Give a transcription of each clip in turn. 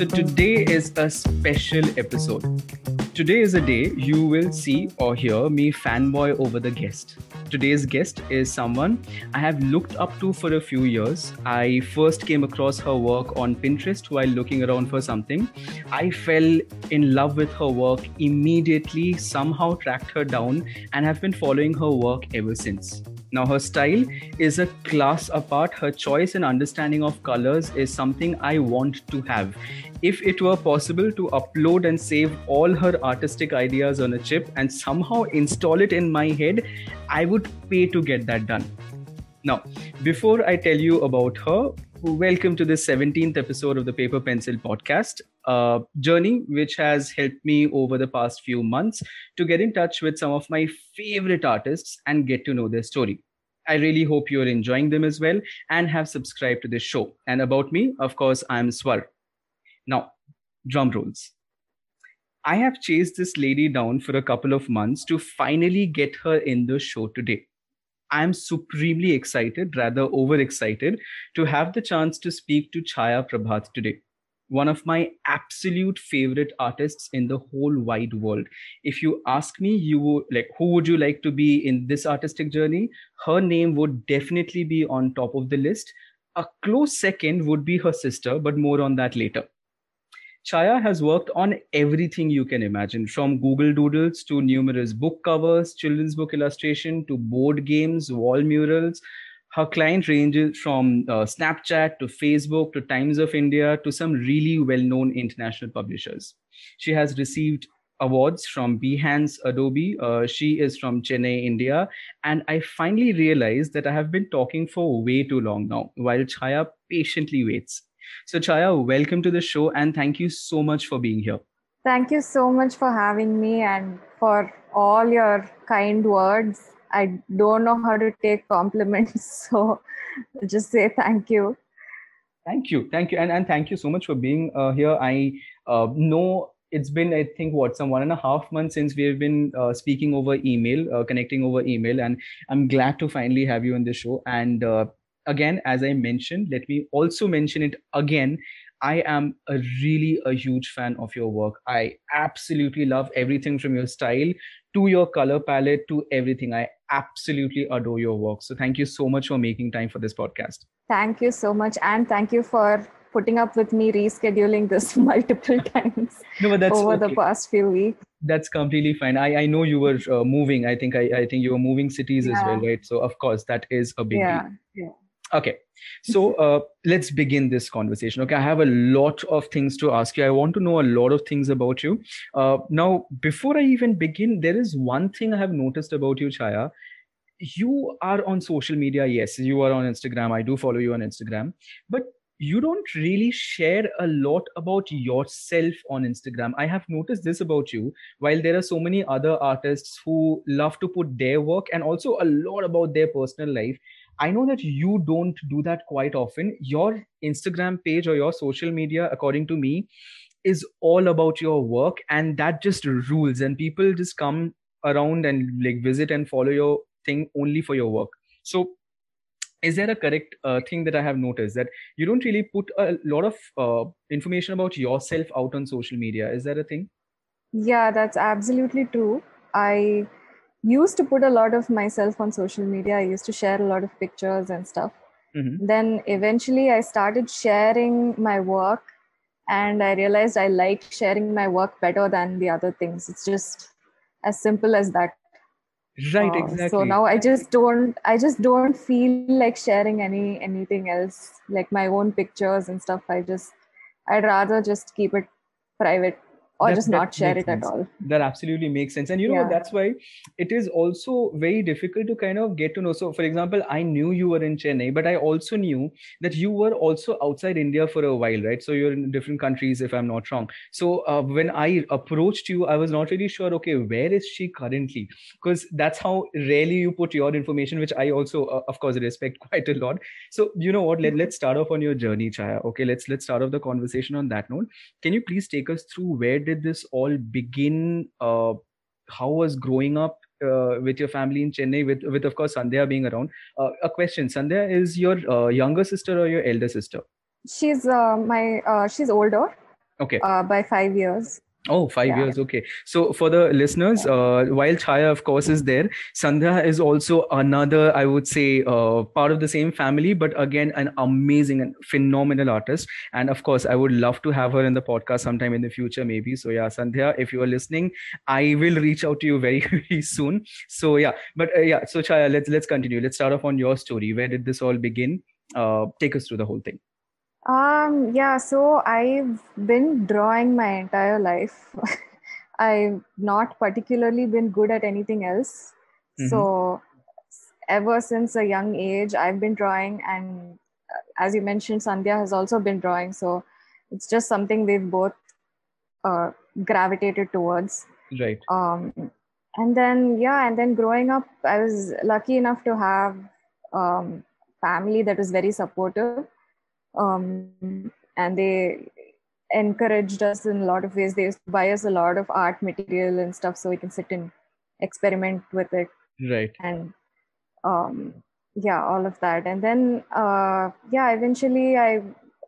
So today is a special episode. Today is a day you will see or hear me fanboy over the guest. Today's guest is someone I have looked up to for a few years. I first came across her work on Pinterest while looking around for something. I fell in love with her work immediately, somehow tracked her down, and have been following her work ever since. Now, her style is a class apart. Her choice and understanding of colors is something I want to have. If it were possible to upload and save all her artistic ideas on a chip and somehow install it in my head, I would pay to get that done. Now, before I tell you about her, welcome to the 17th episode of the Paper Pencil podcast uh, journey, which has helped me over the past few months to get in touch with some of my favorite artists and get to know their story. I really hope you're enjoying them as well and have subscribed to this show. And about me, of course, I'm Swar. Now, drum rolls. I have chased this lady down for a couple of months to finally get her in the show today. I'm supremely excited, rather overexcited, to have the chance to speak to Chaya Prabhat today one of my absolute favorite artists in the whole wide world. If you ask me you would like who would you like to be in this artistic journey? Her name would definitely be on top of the list. A close second would be her sister but more on that later Chaya has worked on everything you can imagine, from Google Doodles to numerous book covers, children's book illustration to board games, wall murals, her client ranges from uh, Snapchat to Facebook to Times of India to some really well known international publishers. She has received awards from Behance Adobe. Uh, she is from Chennai, India. And I finally realized that I have been talking for way too long now, while Chaya patiently waits. So, Chaya, welcome to the show and thank you so much for being here. Thank you so much for having me and for all your kind words. I don't know how to take compliments. So just say thank you. Thank you. Thank you. And, and thank you so much for being uh, here. I uh, know it's been, I think, what, some one and a half months since we've been uh, speaking over email, uh, connecting over email. And I'm glad to finally have you on the show. And uh, again, as I mentioned, let me also mention it again. I am a really a huge fan of your work. I absolutely love everything from your style to your color palette to everything. I absolutely adore your work. So thank you so much for making time for this podcast. Thank you so much. And thank you for putting up with me rescheduling this multiple times no, over okay. the past few weeks. That's completely fine. I, I know you were uh, moving. I think I, I think you were moving cities yeah. as well, right? So of course that is a big yeah. deal. Okay, so uh, let's begin this conversation. Okay, I have a lot of things to ask you. I want to know a lot of things about you. Uh, now, before I even begin, there is one thing I have noticed about you, Chaya. You are on social media. Yes, you are on Instagram. I do follow you on Instagram, but you don't really share a lot about yourself on Instagram. I have noticed this about you. While there are so many other artists who love to put their work and also a lot about their personal life, I know that you don't do that quite often. Your Instagram page or your social media, according to me, is all about your work, and that just rules. And people just come around and like visit and follow your thing only for your work. So, is there a correct uh, thing that I have noticed that you don't really put a lot of uh, information about yourself out on social media? Is that a thing? Yeah, that's absolutely true. I used to put a lot of myself on social media. I used to share a lot of pictures and stuff. Mm-hmm. Then eventually I started sharing my work and I realized I like sharing my work better than the other things. It's just as simple as that. Right, uh, exactly. So now I just don't I just don't feel like sharing any anything else, like my own pictures and stuff. I just I'd rather just keep it private or that, just not share it sense. at all. That absolutely makes sense. And you know yeah. that's why it is also very difficult to kind of get to know. So for example i knew you were in chennai but i also knew that you were also outside india for a while right? So you're in different countries if i'm not wrong. So uh, when i approached you i was not really sure okay where is she currently? Because that's how rarely you put your information which i also uh, of course respect quite a lot. So you know what? Let, let's start off on your journey chaya. Okay let's let's start off the conversation on that note. Can you please take us through where did this all begin? Uh, how was growing up uh, with your family in Chennai, with with of course Sandhya being around? Uh, a question: Sandhya is your uh, younger sister or your elder sister? She's uh, my uh, she's older. Okay. Uh, by five years. Oh, five yeah. years. Okay. So for the listeners, uh, while Chaya, of course, is there, Sandhya is also another, I would say, uh, part of the same family, but again, an amazing and phenomenal artist. And of course, I would love to have her in the podcast sometime in the future, maybe. So yeah, Sandhya, if you are listening, I will reach out to you very, very soon. So yeah, but uh, yeah, so Chaya, let's let's continue. Let's start off on your story. Where did this all begin? Uh, take us through the whole thing. Um, yeah, so I've been drawing my entire life. I've not particularly been good at anything else. Mm-hmm. So, ever since a young age, I've been drawing, and uh, as you mentioned, Sandhya has also been drawing. So, it's just something we've both uh, gravitated towards. Right. Um, and then, yeah, and then growing up, I was lucky enough to have um, family that was very supportive um, and they encouraged us in a lot of ways. They used to buy us a lot of art material and stuff so we can sit and experiment with it. Right. And um, yeah, all of that. And then uh, yeah, eventually I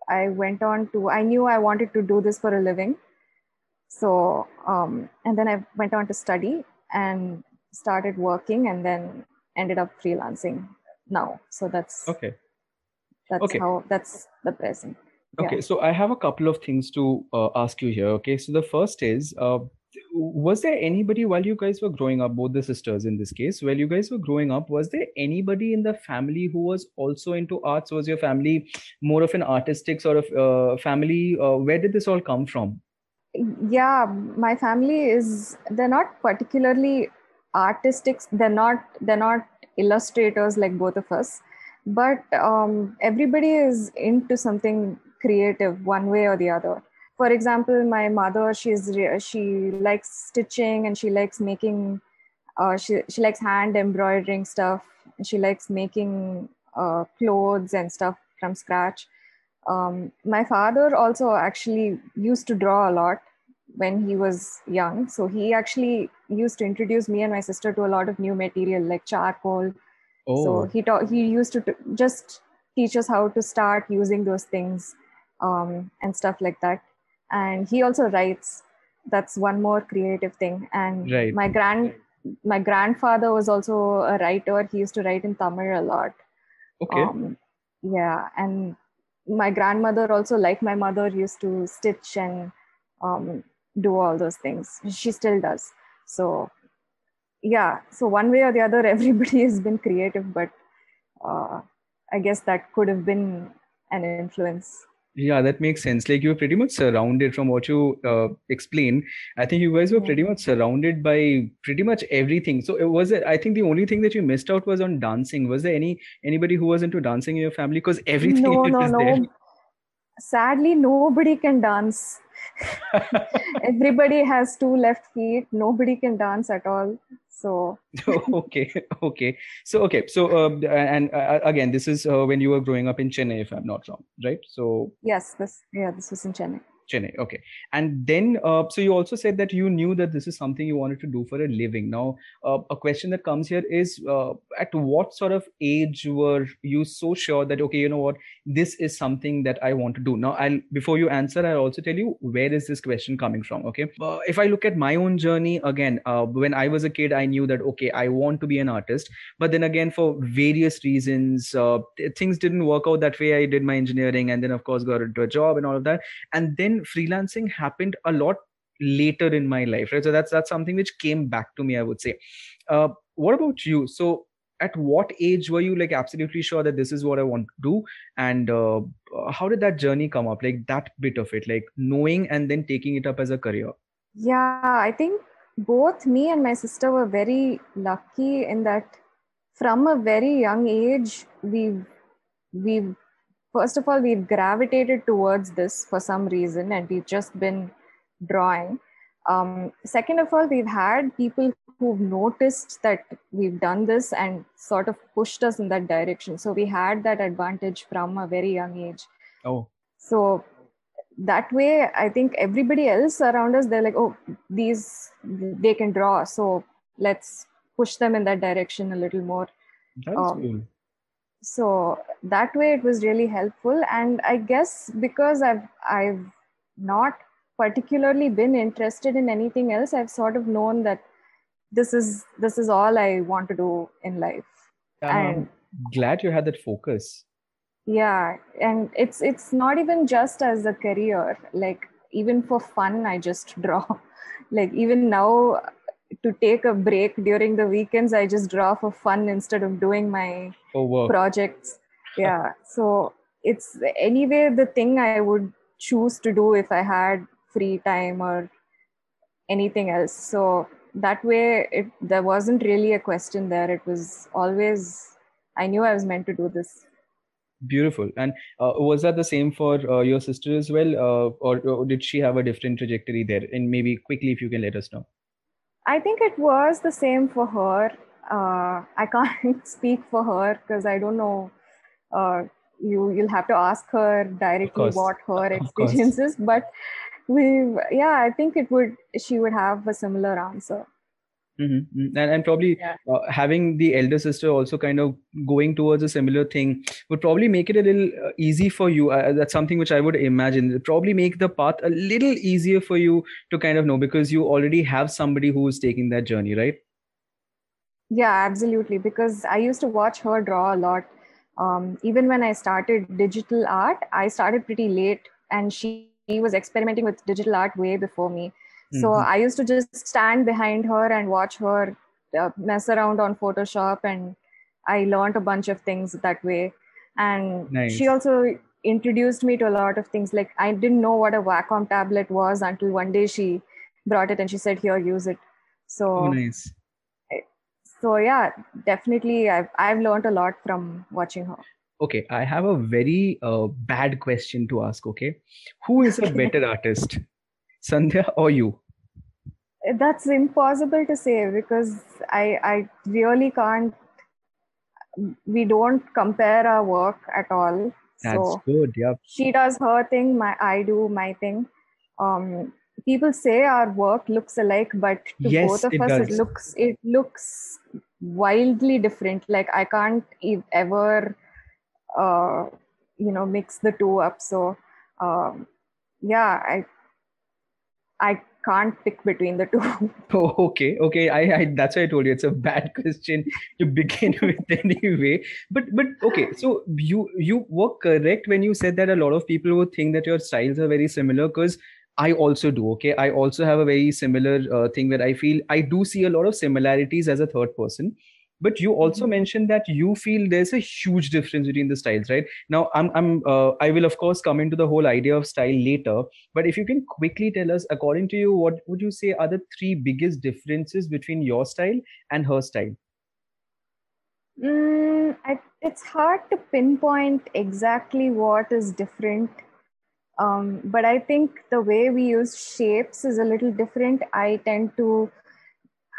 I went on to I knew I wanted to do this for a living. So um, and then I went on to study and started working and then ended up freelancing now. So that's okay that's okay. how that's the present okay so i have a couple of things to uh, ask you here okay? So the first is uh, was there anybody while you guys were growing up both the sisters in this case while you guys were growing up was there anybody in the family who was also into arts? Was your family more of an artistic sort of uh, family? Uh, where did this all come from? Yeah my family is they're not particularly artistic they're not they're not illustrators like both of us but um, everybody is into something creative one way or the other. For example my mother she's she likes stitching and she likes making uh, she, she likes hand embroidering stuff. And she likes making uh, clothes and stuff from scratch. Um, my father also actually used to draw a lot when he was young. So he actually used to introduce me and my sister to a lot of new material like charcoal Oh. So he taught, he used to t- just teach us how to start using those things um, and stuff like that. And he also writes. That's one more creative thing. And right. my grand my grandfather was also a writer. He used to write in Tamil a lot. Okay. Um, yeah, and my grandmother also, like my mother, used to stitch and um, do all those things. She still does. So yeah so one way or the other everybody has been creative but uh, i guess that could have been an influence. Yeah that makes sense. Like you're pretty much surrounded from what you uh, explained. I think you guys were pretty much surrounded by pretty much everything. So it was it i think the only thing that you missed out was on dancing. Was there any anybody who was into dancing in your family? Because everything no, no, no. There. sadly nobody can dance. Everybody has two left feet. Nobody can dance at all so okay okay. So okay so uh, and uh, again this is uh, when you were growing up in chennai if i'm not wrong right? So yes this yeah this was in chennai Chennai. Okay. And then, uh, so you also said that you knew that this is something you wanted to do for a living. Now, uh, a question that comes here is uh, at what sort of age were you so sure that, okay, you know what, this is something that I want to do? Now, I'll, before you answer, I'll also tell you where is this question coming from. Okay. Uh, if I look at my own journey, again, uh, when I was a kid, I knew that, okay, I want to be an artist. But then again, for various reasons, uh, things didn't work out that way. I did my engineering and then, of course, got into a job and all of that. And then freelancing happened a lot later in my life right? So that's that's something which came back to me i would say. Uh, what about you? So at what age were you like absolutely sure that this is what i want to do? And uh, how did that journey come up like that bit of it like knowing and then taking it up as a career? Yeah i think both me and my sister were very lucky in that from a very young age we we first of all, we've gravitated towards this for some reason and we've just been drawing. Um, second of all, we've had people who've noticed that we've done this and sort of pushed us in that direction. So we had that advantage from a very young age. Oh. So that way, I think everybody else around us, they're like, oh, these, they can draw. So let's push them in that direction a little more. That's um, cool so that way it was really helpful. And i guess because i've i've not particularly been interested in anything else i've sort of known that this is this is all i want to do in life. Um, and glad you had that focus. Yeah and it's it's not even just as a career. Like even for fun i just draw. Like even now to take a break during the weekends i just draw for fun instead of doing my oh, projects. Yeah so it's anyway the thing i would choose to do if i had free time or anything else. So that way it there wasn't really a question there. It was always i knew i was meant to do this. Beautiful. And uh, was that the same for uh, your sister as well uh, or, or, did she have a different trajectory there? And maybe quickly if you can let us know i think it was the same for her. Uh, i can't speak for her because i don't know uh, you you'll have to ask her directly what her experience is but we yeah i think it would she would have a similar answer Mm-hmm. mm-hmm. And, and probably yeah. uh, having the elder sister also kind of going towards a similar thing would probably make it a little uh, easy for you. Uh, that's something which I would imagine. probably make the path a little easier for you to kind of know because you already have somebody who is taking that journey, right? Yeah, absolutely. Because I used to watch her draw a lot. Um, even when I started digital art, I started pretty late, and she was experimenting with digital art way before me so mm-hmm. I used to just stand behind her and watch her uh, mess around on Photoshop, and I learned a bunch of things that way. And nice. she also introduced me to a lot of things. Like I didn't know what a Wacom tablet was until one day she brought it and she said, "Here, use it." So oh, nice. So yeah, definitely, I've I've learned a lot from watching her. Okay, I have a very uh, bad question to ask. Okay, who is a better artist, Sandhya or you? That's impossible to say because i i really can't we don't compare our work at all. That's so good yeah she does her thing my i do my thing. Um people say our work looks alike but to yes, both of it us does. it looks it looks wildly different. Like i can't ever uh you know mix the two up. So um yeah i i can't pick between the two. Oh, okay, okay. I, I that's why I told you it's a bad question to begin with anyway. But but okay, so you you were correct when you said that a lot of people would think that your styles are very similar because I also do. Okay, I also have a very similar uh, thing where I feel I do see a lot of similarities as a third person but you also mm-hmm. mentioned that you feel there's a huge difference between the styles right? Now i'm i'm uh, i will of course come into the whole idea of style later. But if you can quickly tell us according to you what would you say are the three biggest differences between your style and her style? Mm, I, it's hard to pinpoint exactly what is different. Um, but i think the way we use shapes is a little different. I tend to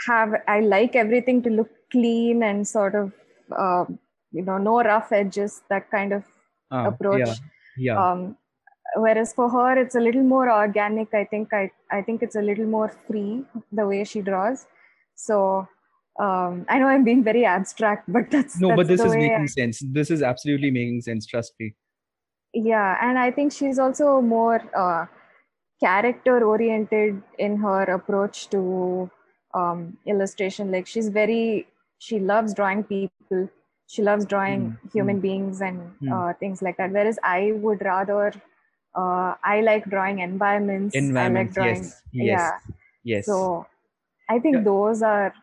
have i like everything to look clean and sort of uh, you know no rough edges that kind of uh, approach. Yeah, yeah. Um, whereas for her it's a little more organic i think. I i think it's a little more free the way she draws. So um, i know i'm being very abstract but that's no that's but this is making I, sense. This is absolutely making sense trust me. Yeah and i think she's also more uh, character oriented in her approach to um, illustration. Like she's very she loves drawing people she loves drawing mm. human beings and mm. uh, things like that whereas i would rather uh, i like drawing environments, environments like drawing, yes yes yeah yes so i think yeah. those are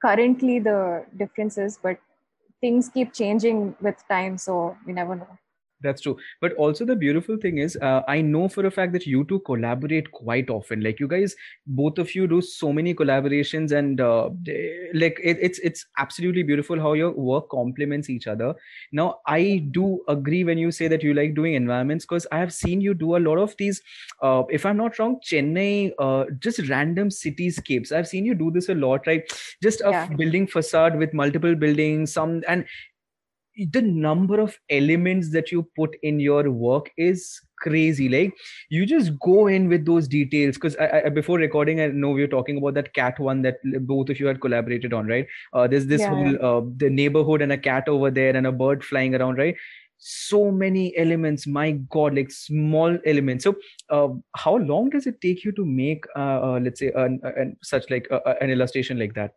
currently the differences but things keep changing with time so we never know that's true. But also the beautiful thing is uh, i know for a fact that you two collaborate quite often. Like you guys both of you do so many collaborations and uh, like it, it's it's absolutely beautiful how your work complements each other. Now i do agree when you say that you like doing environments because i have seen you do a lot of these uh, if i'm not wrong chennai uh, just random cityscapes. I've seen you do this a lot right? Just a yeah. building facade with multiple buildings some and the number of elements that you put in your work is crazy. Like you just go in with those details because I, I, before recording i know we were talking about that cat one that both of you had collaborated on right? Uh, there's this yeah, whole. Uh, the neighborhood and a cat over there and a bird flying around right? So many elements my god like small elements. So uh, how long does it take you to make uh, uh, let's say an, an, such like an illustration like that?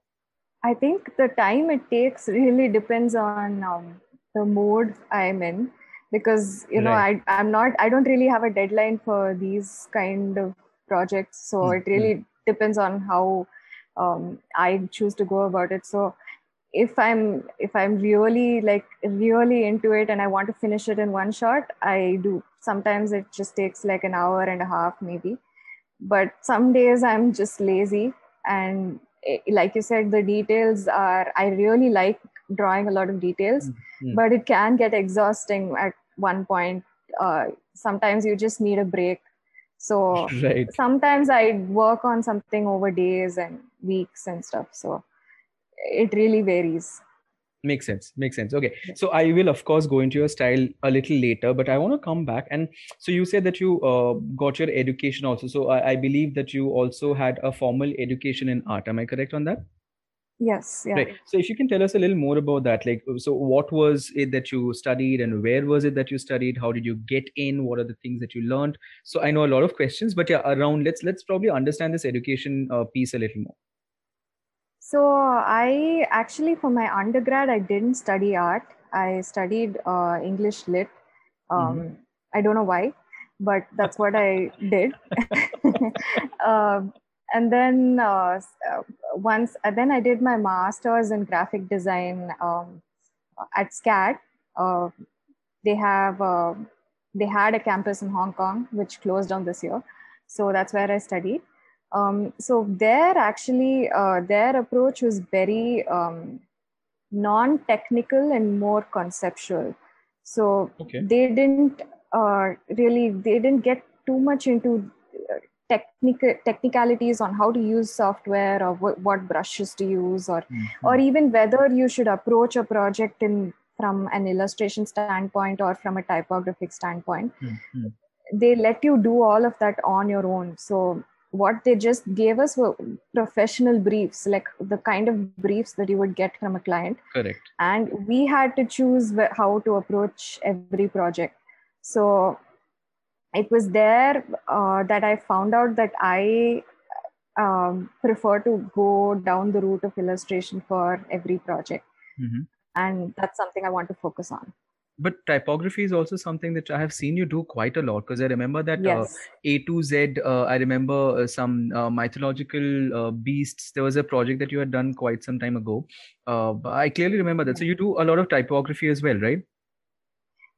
I think the time it takes really depends on um, the mode i'm in because you know right. I, i'm not i don't really have a deadline for these kind of projects so mm-hmm. it really depends on how um, i choose to go about it so if i'm if i'm really like really into it and i want to finish it in one shot i do sometimes it just takes like an hour and a half maybe but some days i'm just lazy and eh, like you said the details are i really like drawing a lot of details mm-hmm. but it can get exhausting at one point. Uh, sometimes you just need a break. So right. sometimes i work on something over days and weeks and stuff. So it really varies. Makes sense. Makes sense. Okay. So i will of course go into your style a little later but i want to come back. And so you said that you uh, got your education also. So I, I, believe that you also had a formal education in art. Am i correct on that yes yeah right so if you can tell us a little more about that like so what was it that you studied and where was it that you studied how did you get in what are the things that you learned so i know a lot of questions but yeah around let's let's probably understand this education uh, piece a little more so I actually, for my undergrad, I didn't study art. I studied uh, English lit. Um, mm-hmm. I don't know why, but that's what I did. uh, and then uh, uh once, uh, then I did my master's in graphic design um, at SCAD. Uh, they have they had a campus in Hong Kong, which closed down this year. So that's where I studied. Um, so their actually uh, their approach was very um, non-technical and more conceptual. So okay. they didn't uh, really they didn't get too much into uh, technical technicalities on how to use software or w- what brushes to use or mm-hmm. or even whether you should approach a project in from an illustration standpoint or from a typographic standpoint. Mm-hmm. they let you do all of that on your own. So what they just gave us were professional briefs like the kind of briefs that you would get from a client. Correct. And we had to choose how to approach every project. So it was there uh, that i found out that i um, prefer to go down the route of illustration for every project mm-hmm. and that's something i want to focus on but typography is also something that I have seen you do quite a lot because I remember that uh, yes. uh, A to Z. Uh, I remember uh, some uh, mythological uh, beasts. There was a project that you had done quite some time ago. I clearly remember that. So you do a lot of typography as well, right?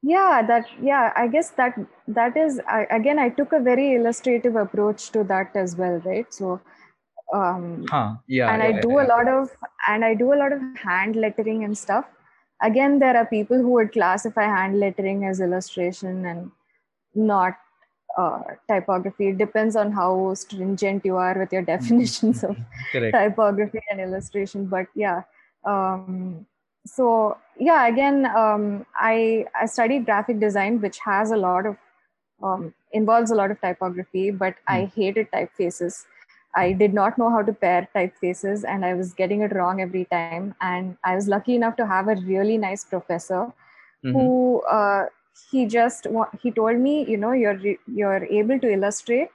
Yeah, that yeah. I guess that that is I, again. I took a very illustrative approach to that as well, right? So um huh, yeah and yeah, i do yeah. a lot of and i do a lot of hand lettering and stuff again there are people who would classify hand lettering as illustration and not uh, typography it depends on how stringent you are with your mm-hmm. definitions of typography and illustration but yeah um, so yeah again um, i i studied graphic design which has a lot of um, involves a lot of typography but mm. i hated typefaces I did not know how to pair typefaces and I was getting it wrong every time. And I was lucky enough to have a really nice professor mm-hmm. who uh, he just he told me, you know, you're you're able to illustrate,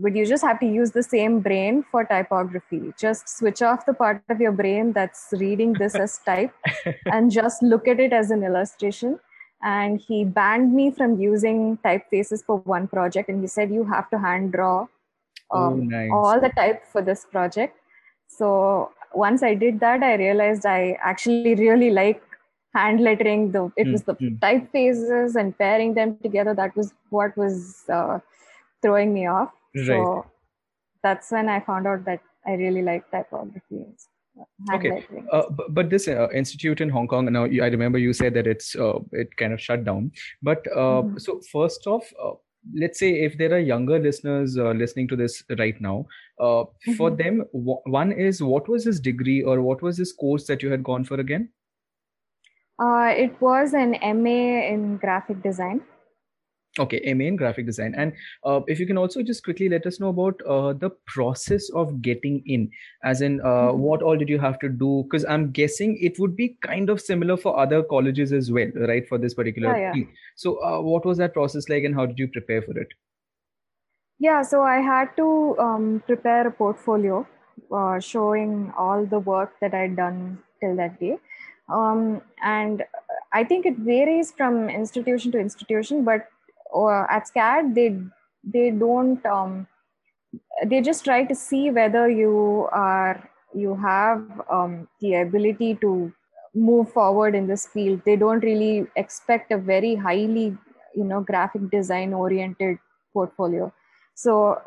but you just have to use the same brain for typography. Just switch off the part of your brain that's reading this as type and just look at it as an illustration. And he banned me from using typefaces for one project. And he said, you have to hand draw Oh, um, oh, nice. all the type for this project. So once I did that, I realized I actually really like hand lettering. The it mm, was the mm. typefaces and pairing them together that was what was uh, throwing me off. Right. So that's when I found out that I really like typography. okay uh, but, but, this uh, institute in hong kong now i remember you said that it's uh, it kind of shut down but uh, mm-hmm. so first off uh, let's say if there are younger listeners uh, listening to this right now uh, mm-hmm. for them w- one is what was this degree or what was this course that you had gone for again uh, it was an ma in graphic design Okay, MA in graphic design. And uh, if you can also just quickly let us know about uh, the process of getting in, as in uh, mm-hmm. what all did you have to do? Because I'm guessing it would be kind of similar for other colleges as well, right? For this particular yeah, yeah. So, uh, what was that process like, and how did you prepare for it? Yeah, so I had to um, prepare a portfolio uh, showing all the work that I'd done till that day. Um, and I think it varies from institution to institution, but uh, at SCAD, they they don't um, they just try to see whether you are you have um, the ability to move forward in this field. They don't really expect a very highly you know graphic design oriented portfolio. So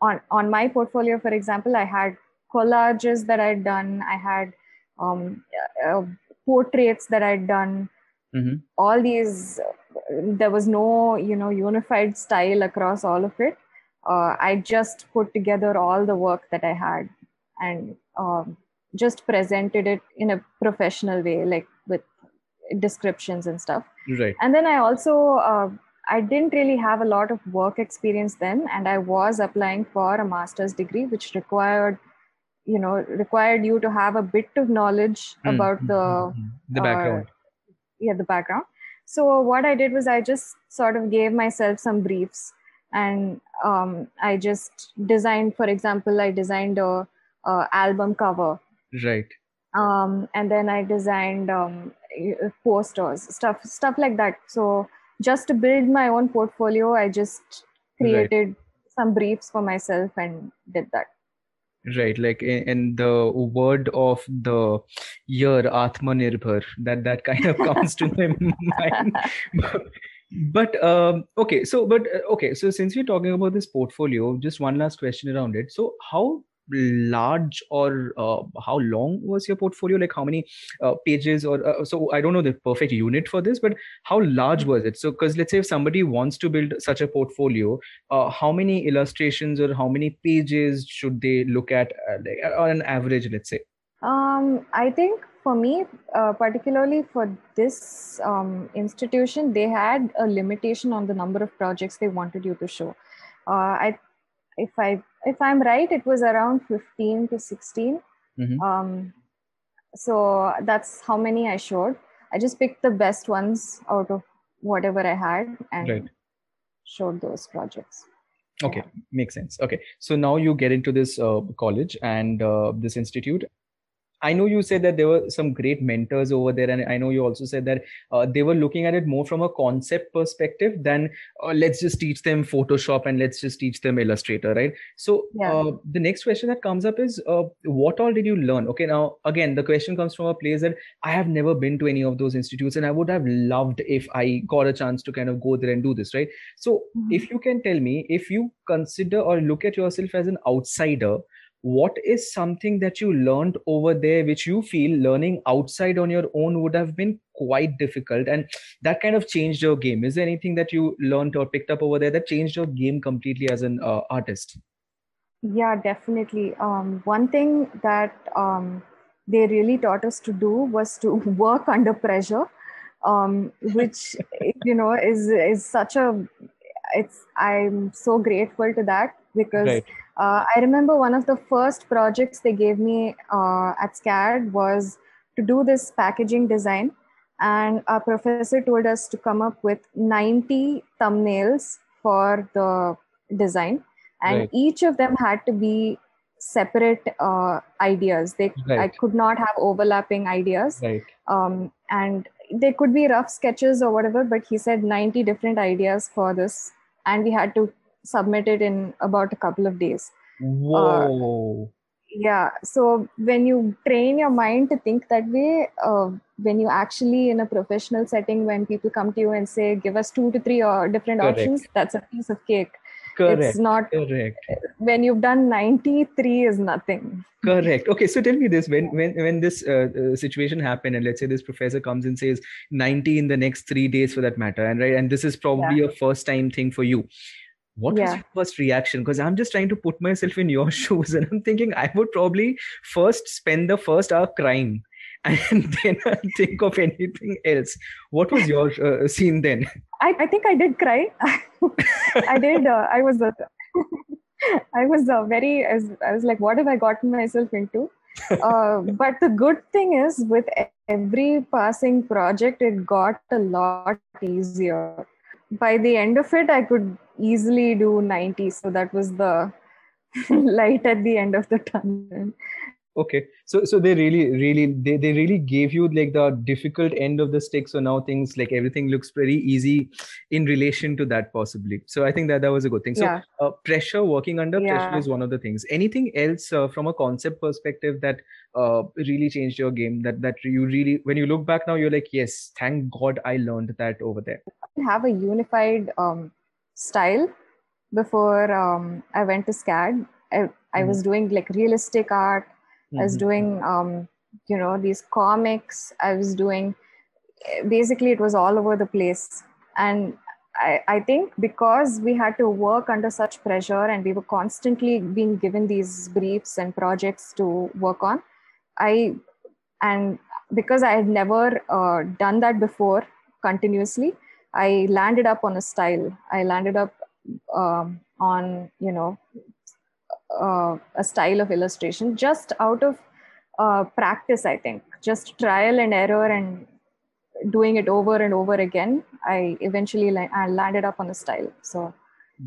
on on my portfolio, for example, I had collages that I'd done. I had um, uh, portraits that I'd done. Mm-hmm. All these there was no you know unified style across all of it uh, i just put together all the work that i had and um, just presented it in a professional way like with descriptions and stuff right and then i also uh, i didn't really have a lot of work experience then and i was applying for a master's degree which required you know required you to have a bit of knowledge mm. about the the background uh, yeah the background so what I did was I just sort of gave myself some briefs, and um, I just designed. For example, I designed a, a album cover. Right. Um, and then I designed um, posters, stuff, stuff like that. So just to build my own portfolio, I just created right. some briefs for myself and did that right like in, in, the word of the year atmanirbhar that that kind of comes to my mind. But um, okay so but uh, okay so since we're talking about this portfolio just one last question around it. So how large or uh, how long was your portfolio? Like how many uh, pages or uh, so i don't know the perfect unit for this but how large was it? So because let's say if somebody wants to build such a portfolio uh, how many illustrations or how many pages should they look at uh, like, uh, on an average let's say? Um, i think for me particularly for this um, institution they had a limitation on the number of projects they wanted you to show. I if I if I'm right, it was around 15 to 16. Mm-hmm. Um, so that's how many I showed. I just picked the best ones out of whatever I had and right. showed those projects. Okay, yeah. makes sense. Okay, so now you get into this uh, college and uh, this institute, I know you said that there were some great mentors over there, and I know you also said that uh, they were looking at it more from a concept perspective than uh, let's just teach them Photoshop and let's just teach them Illustrator, right? So yeah. uh, the next question that comes up is, uh, what all did you learn? Okay, now again, the question comes from a place that I have never been to any of those institutes, and I would have loved if I got a chance to kind of go there and do this, right? So mm-hmm. if you can tell me, if you consider or look at yourself as an outsider what is something that you learned over there which you feel learning outside on your own would have been quite difficult? And that kind of changed your game. Is there anything that you learned or picked up over there that changed your game completely as an uh, artist? Yeah definitely. Um, one thing that um, they really taught us to do was to work under pressure um, which you know is is such a it's i'm so grateful to that because right uh, I remember one of the first projects they gave me uh, at SCAD was to do this packaging design. And our professor told us to come up with 90 thumbnails for the design. And right. each of them had to be separate uh, ideas. They, right. I could not have overlapping ideas. Right. Um, and they could be rough sketches or whatever, but he said 90 different ideas for this. And we had to submitted in about a couple of days. Whoa. Uh, yeah. So when you train your mind to think that way, uh, when you actually in a professional setting, when people come to you and say, "Give us two to three or uh, different Correct. options," that's a piece of cake. Correct. It's not correct. When you've done 93 is nothing. Correct. Okay. So tell me this: when when when this uh, uh, situation happened, and let's say this professor comes and says 90 in the next three days, for that matter, and right, and this is probably yeah. a first time thing for you what yeah. was your first reaction because i'm just trying to put myself in your shoes and i'm thinking i would probably first spend the first hour crying and then think of anything else. What was your uh, scene then? I, I think I did cry. I did. Uh, I was. Uh, I was uh, very. I was, I was like, what have I gotten myself into? uh, but the good thing is, with every passing project, it got a lot easier. By the end of it, I could easily do 90. So that was the light at the end of the tunnel. Okay. So so they really really they, they really gave you like the difficult end of the stick. So now things like everything looks pretty easy in relation to that possibly. So i think that that was a good thing. So yeah. uh, pressure working under yeah. pressure is one of the things. Anything else uh, from a concept perspective that uh, really changed your game? That that you really when you look back now you're like yes thank god i learned that over there. Have a unified um, style before um, i went to scad I, I mm. was doing like realistic art mm-hmm. i was mm-hmm. doing um, you know these comics i was doing basically it was all over the place and I, I think because we had to work under such pressure and we were constantly being given these briefs and projects to work on i and because i had never uh, done that before continuously i landed up on a style. I landed up um, on you know uh, a style of illustration just out of uh, practice i think. Just trial and error and doing it over and over again i eventually la- I landed up on a style. So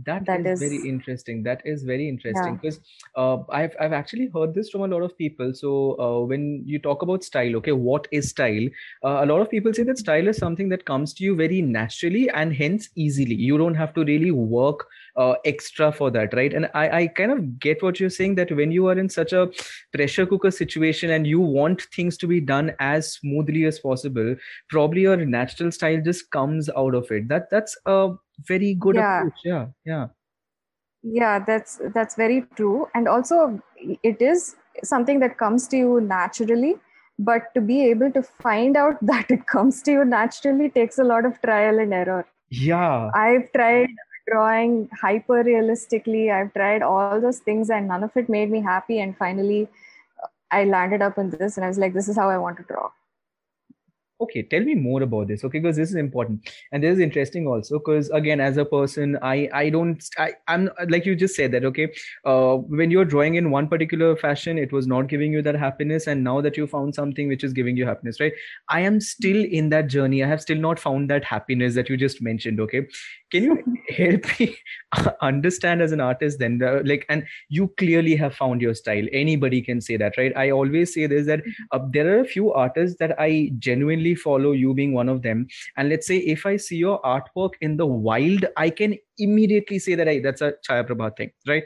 that, that is, is, very interesting. That is very interesting because yeah. uh, I've, I've actually heard this from a lot of people. So uh, when you talk about style okay what is style? Uh, a lot of people say that style is something that comes to you very naturally and hence easily. You don't have to really work uh, extra for that right? And I, I kind of get what you're saying that when you are in such a pressure cooker situation and you want things to be done as smoothly as possible probably your natural style just comes out of it. That that's a very good yeah. approach yeah yeah. Yeah that's that's very true. And also it is something that comes to you naturally but to be able to find out that it comes to you naturally takes a lot of trial and error. Yeah. I've tried drawing hyper realistically i've tried all those things and none of it made me happy. And finally i landed up in this and i was like this is how i want to draw okay tell me more about this. Okay because this is important. And this is interesting also because again as a person i i don't i i'm like you just said that okay uh, when you're drawing in one particular fashion it was not giving you that happiness and now that you found something which is giving you happiness right? I am still in that journey. I have still not found that happiness that you just mentioned okay? Can you help me understand as an artist then the, like and you clearly have found your style. Anybody can say that right? I always say this that uh, there are a few artists that i genuinely follow you being one of them. And let's say if i see your artwork in the wild i can immediately say that hey, that's a chaya prabhat thing right?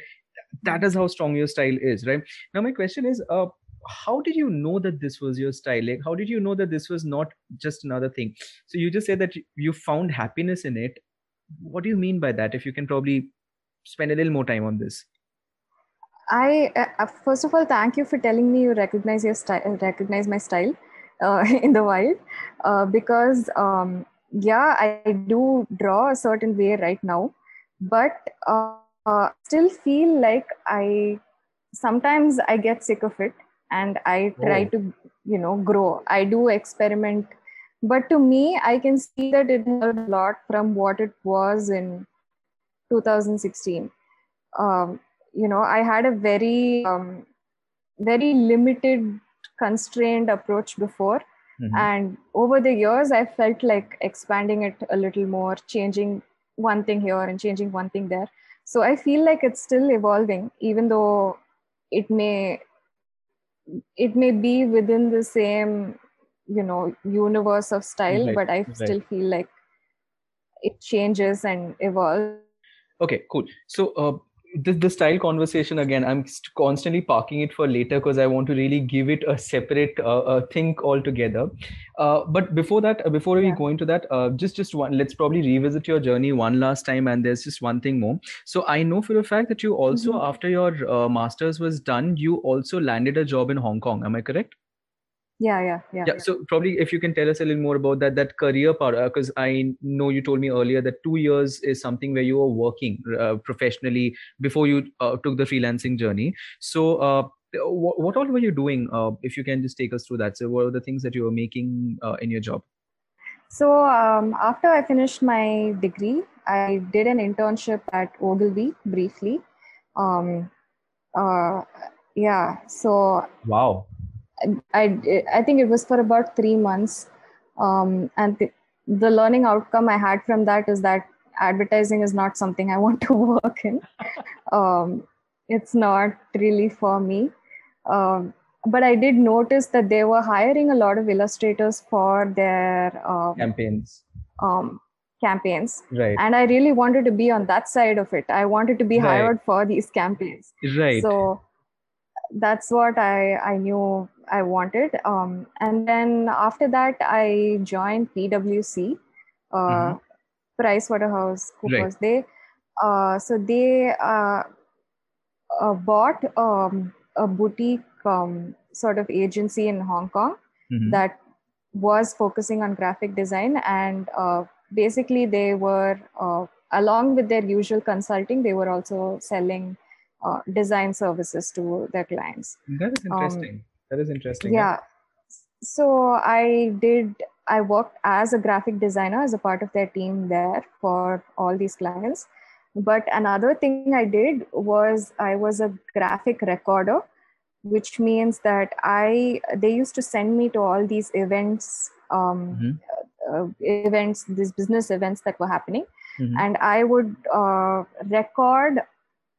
That is how strong your style is right? Now my question is uh, how did you know that this was your style? Like how did you know that this was not just another thing? So you just said that you found happiness in it what do you mean by that? If you can probably spend a little more time on this. I uh, first of all thank you for telling me you recognize your style recognize my style uh, in the wild uh, because um, yeah i do draw a certain way right now but uh, still feel like i sometimes i get sick of it and i try oh. to you know grow. I do experiment but to me i can see that it helped a lot from what it was in 2016 um, you know i had a very um, very limited constrained approach before. Mm-hmm. and over the years i felt like expanding it a little more changing one thing here and changing one thing there. So i feel like it's still evolving even though it may it may be within the same you know universe of style right, but i right. still feel like it changes and evolves okay cool so uh, the, the style conversation again i'm constantly parking it for later because i want to really give it a separate uh, uh, think altogether uh, but before that uh, before yeah. we go into that uh, just just one let's probably revisit your journey one last time and there's just one thing more so i know for a fact that you also mm-hmm. after your uh, masters was done you also landed a job in hong kong am i correct yeah yeah yeah yeah so probably if you can tell us a little more about that that career part because uh, i know you told me earlier that two years is something where you were working uh, professionally before you uh, took the freelancing journey so uh, what, what all were you doing? Uh, if you can just take us through that. So, what are the things that you were making uh, in your job? So, um, after I finished my degree, I did an internship at Ogilvy briefly. Um, uh, yeah, so wow, I I think it was for about three months, um, and the, the learning outcome I had from that is that advertising is not something I want to work in. um, it's not really for me. Um, but I did notice that they were hiring a lot of illustrators for their um, campaigns. Um, campaigns. Right. And I really wanted to be on that side of it. I wanted to be right. hired for these campaigns. Right. So that's what I I knew I wanted. Um, and then after that, I joined PwC, uh, mm-hmm. Price Waterhouse Coopers. Right. They uh, so they uh, uh, bought um, a boutique um, sort of agency in Hong Kong mm-hmm. that was focusing on graphic design and uh, basically they were uh, along with their usual consulting they were also selling uh, design services to their clients that is um, interesting um, that is interesting yeah so i did i worked as a graphic designer as a part of their team there for all these clients but another thing i did was i was a graphic recorder which means that i they used to send me to all these events um, mm-hmm. uh, events these business events that were happening mm-hmm. and i would uh, record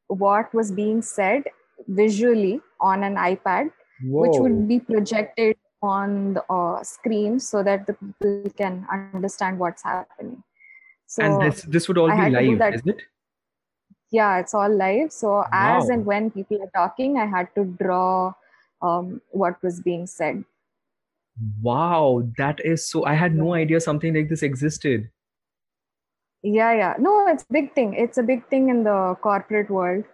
what was being said visually on an ipad Whoa. which would be projected on the uh, screen so that the people can understand what's happening. So and this this would all I be live is it? Yeah it's all live. So wow. as and when people are talking i had to draw um, what was being said. Wow that is so i had no idea something like this existed. Yeah yeah. No it's a big thing. It's a big thing in the corporate world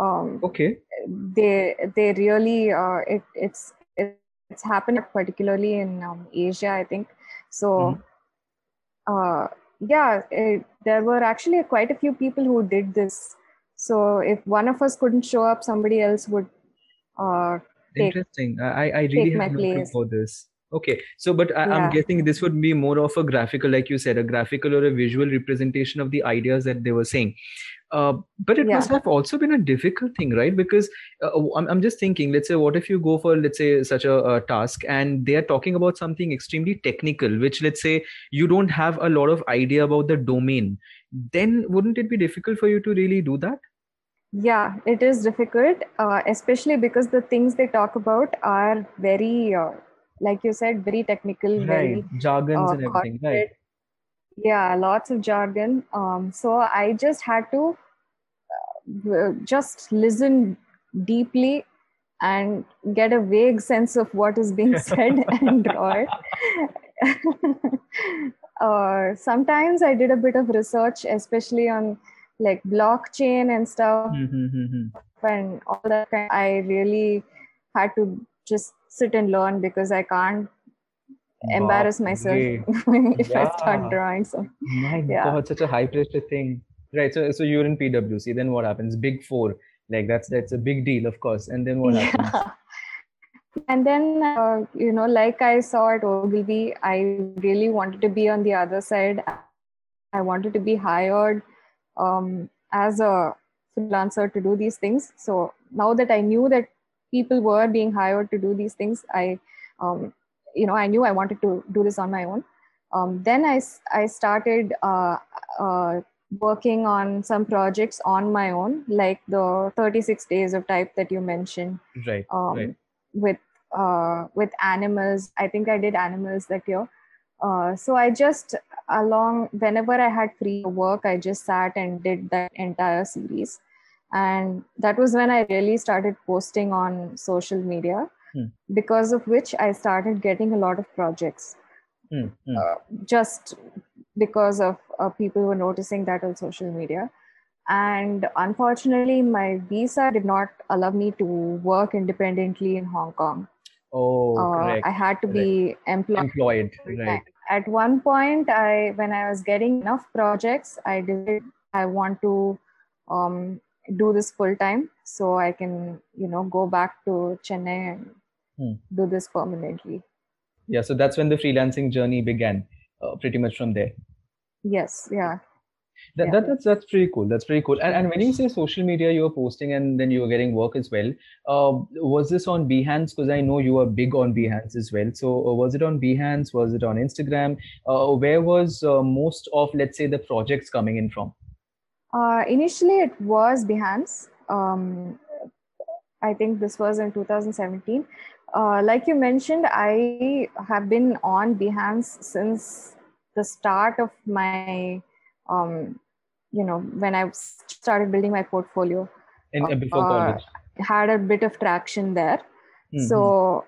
um, okay. they they really uh, it it's it's happening particularly in um, asia i think. So mm-hmm. uh, yeah it, there were actually quite a few people who did this. So if one of us couldn't show up somebody else would uh, take, interesting. I i really have no for this. Okay. So but I, am guessing this would be more of a graphical like you said a graphical or a visual representation of the ideas that they were saying uh, but it yeah. must have also been a difficult thing right because uh, I'm, I'm just thinking let's say what if you go for let's say such a, a, task and they are talking about something extremely technical which let's say you don't have a lot of idea about the domain then wouldn't it be difficult for you to really do that yeah it is difficult uh, especially because the things they talk about are very uh, like you said very technical right. very jargons uh, and everything right yeah lots of jargon um, so i just had to uh, just listen deeply and get a vague sense of what is being said and draw it uh, sometimes i did a bit of research especially on like blockchain and stuff mm-hmm. and all that i really had to just sit and learn because i can't. Embarrass myself if yeah. i start drawing so my yeah. god such a high pressure thing right so so you're in pwc then what happens big four like that's that's a big deal of course and then what happens yeah. and then uh, you know like i saw at ogilvy i really wanted to be on the other side i wanted to be hired um, as a freelancer to do these things. So now that I knew that people were being hired to do these things, I, um, you know, I knew I wanted to do this on my own. Um, then I, I started uh, uh, working on some projects on my own, like the 36 days of type that you mentioned. Right. Um, right. With uh, with animals, I think I did animals that year. Uh, so I just along whenever I had free work, I just sat and did that entire series. And that was when I really started posting on social media, hmm. because of which I started getting a lot of projects. Hmm. Uh, just because of uh, people were noticing that on social media. And unfortunately, my visa did not allow me to work independently in Hong Kong. Oh, uh, I had to be employed. Employed, right. At one point, I when I was getting enough projects, I did. I want to, um, do this full time so I can, you know, go back to Chennai and hmm. do this permanently. Yeah, so that's when the freelancing journey began, uh, pretty much from there. Yes, yeah. That, yeah. that, that's that's pretty cool. That's pretty cool. And, and when you say social media, you were posting and then you were getting work as well. Uh, was this on Behance? Because I know you are big on Behance as well. So uh, was it on Behance? Was it on Instagram? Uh, where was uh, most of let's say the projects coming in from? Uh, initially, it was Behance. Um, I think this was in 2017. Uh, like you mentioned, I have been on Behance since the start of my um, you know, when I started building my portfolio. In, uh, before college. Had a bit of traction there. Mm-hmm. So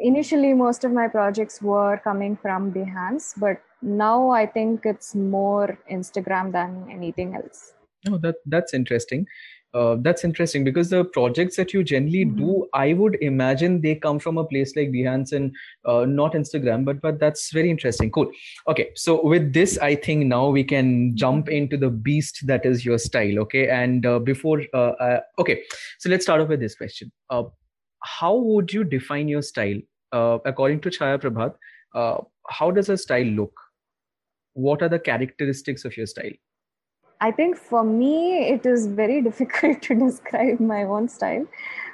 initially, most of my projects were coming from Behance, but now I think it's more Instagram than anything else. Oh, that that's interesting uh, that's interesting because the projects that you generally mm-hmm. do, I would imagine they come from a place like Behance and uh, not Instagram, but but that's very interesting. Cool. Okay, so with this, I think now we can jump mm-hmm. into the beast that is your style. Okay, and uh, before, uh, uh, okay, so let's start off with this question. Uh, how would you define your style according to Chaya Prabhat? how does a style look? What are the characteristics of your style? I think for me, it is very difficult to describe my own style.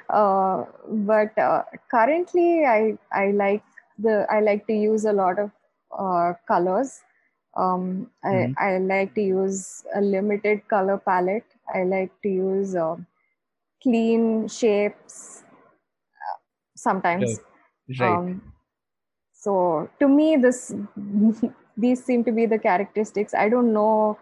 Uh, but uh, currently, I I like the I like to use a lot of uh, colors. Um, mm-hmm. I, I like to use a limited color palette. I like to use uh, clean shapes uh, sometimes. Right. Um, so to me, this these seem to be the characteristics. I don't know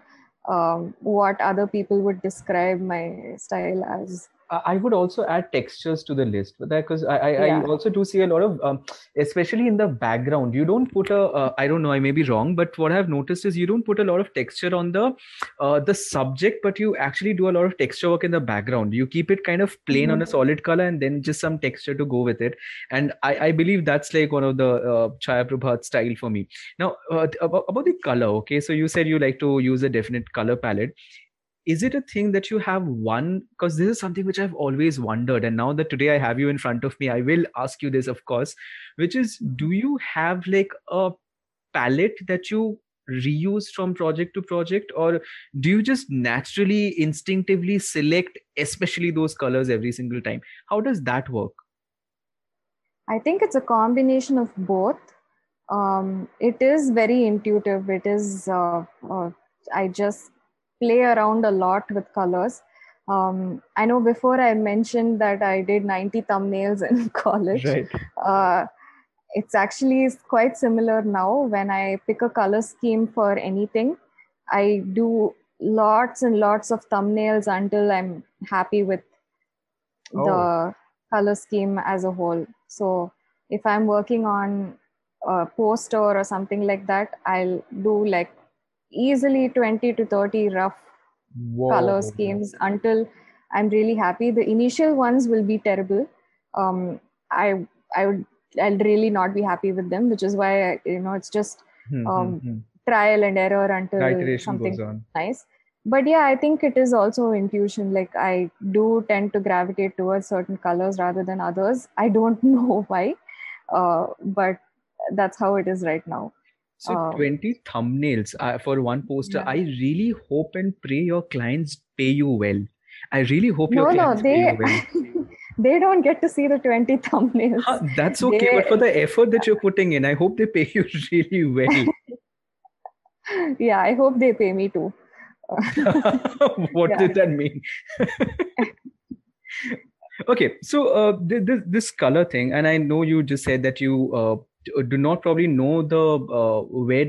um, what other people would describe my style as I would also add textures to the list because I, I, yeah. I, also do see a lot of, um, especially in the background, you don't put a. Uh, I don't know, I may be wrong, but what I've noticed is you don't put a lot of texture on the uh, the subject, but you actually do a lot of texture work in the background. You keep it kind of plain mm-hmm. on a solid color and then just some texture to go with it. And I, I believe that's like one of the uh, Chaya Prabhat style for me. Now, uh, about, about the color, okay, so you said you like to use a definite color palette is it a thing that you have one because this is something which i've always wondered and now that today i have you in front of me i will ask you this of course which is do you have like a palette that you reuse from project to project or do you just naturally instinctively select especially those colors every single time? How does that work? I think it's a combination of both. Um, it is very intuitive. It is uh, uh, i just play around a lot with colors. Um, I know before I mentioned that I did 90 thumbnails in college. Right. Uh, it's actually quite similar now. When I pick a color scheme for anything, I do lots and lots of thumbnails until I'm happy with oh. the color scheme as a whole. So if I'm working on a poster or something like that, I'll do like easily 20 to 30 rough Whoa. color schemes until i'm really happy. The initial ones will be terrible. Um, i i would i'll really not be happy with them which is why I, you know it's just hmm, um, hmm, hmm. trial and error until something nice. But yeah i think it is also intuition. Like i do tend to gravitate towards certain colors rather than others. I don't know why uh, but that's how it is right now so uh, 20 thumbnails uh, for one poster. Yeah. I really hope and pray your clients pay you well. I really hope no, your clients no, they, pay you well. they don't get to see the 20 thumbnails. Huh, that's okay, they, but for the effort that you're putting in, I hope they pay you really well. yeah, I hope they pay me too. what yeah. did that mean? okay, so uh, this, this color thing, and I know you just said that you uh, do not probably know the uh, where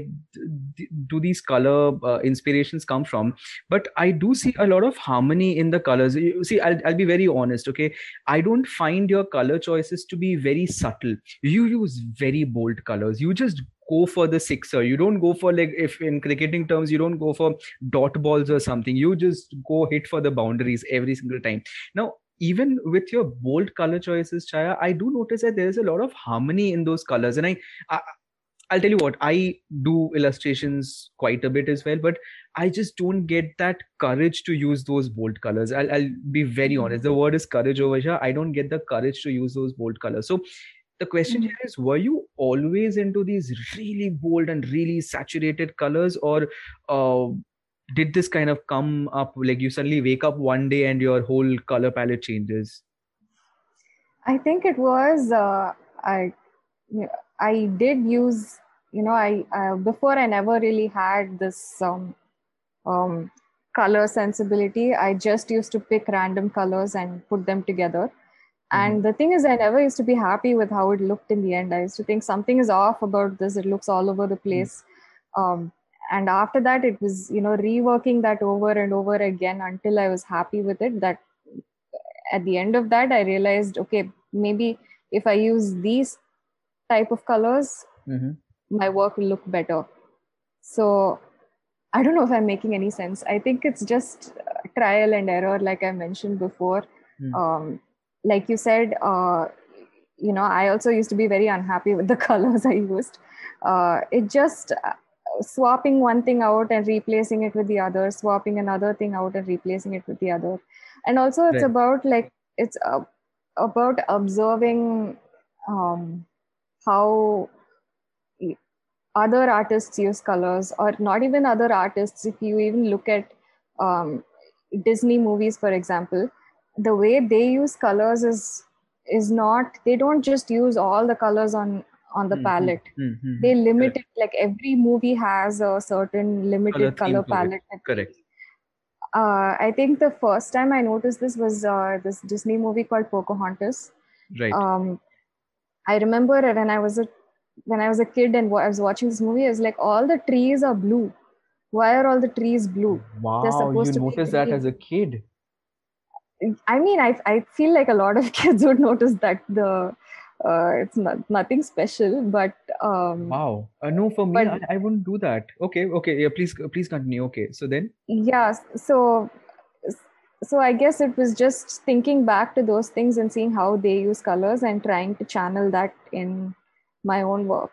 do these color uh, inspirations come from but i do see a lot of harmony in the colors. You see I'll, I'll be very honest okay? I don't find your color choices to be very subtle. You use very bold colors. You just go for the sixer. You don't go for like if in cricketing terms you don't go for dot balls or something. You just go hit for the boundaries every single time. Now even with your bold color choices chaya i do notice that there's a lot of harmony in those colors and I, I I'll tell you what, I do illustrations quite a bit as well, but I just don't get that courage to use those bold colors. I'll, I'll be very mm-hmm. honest. The word is courage over here. I don't get the courage to use those bold colors. So the question mm-hmm. here is were you always into these really bold and really saturated colors or uh, did this kind of come up like you suddenly wake up one day and your whole color palette changes i think it was uh, i i did use you know i uh, before i never really had this um, um, color sensibility i just used to pick random colors and put them together and mm-hmm. the thing is, I never used to be happy with how it looked in the end. I used to think something is off about this. It looks all over the mm-hmm. place. Um, and after that, it was, you know, reworking that over and over again until I was happy with it. That at the end of that, I realized, okay, maybe if I use these type of colors, mm-hmm. my work will look better. So I don't know if I'm making any sense. I think it's just trial and error, like I mentioned before. Mm. Um, like you said, uh, you know, I also used to be very unhappy with the colors I used. Uh, it just swapping one thing out and replacing it with the other, swapping another thing out and replacing it with the other. And also, it's right. about like, it's uh, about observing um, how other artists use colors, or not even other artists. If you even look at um, Disney movies, for example, the way they use colors is is not they don't just use all the colors on on the mm-hmm. palette. Mm-hmm. they limit correct. it like every movie has a certain limited color, color palette correct. Uh, i think the first time i noticed this was uh, this disney movie called pocahontas. Right. Um, i remember when i was a when i was a kid and i was watching this movie i was like all the trees are blue. Why are all the trees blue? Wow you noticed that as a kid? I mean, I I feel like a lot of kids would notice that the uh, it's not nothing special, but um, wow, uh, no, for me, but, I, I, wouldn't do that. Okay, okay, yeah, please, please continue. Okay, so then, yeah, so so I guess it was just thinking back to those things and seeing how they use colors and trying to channel that in my own work.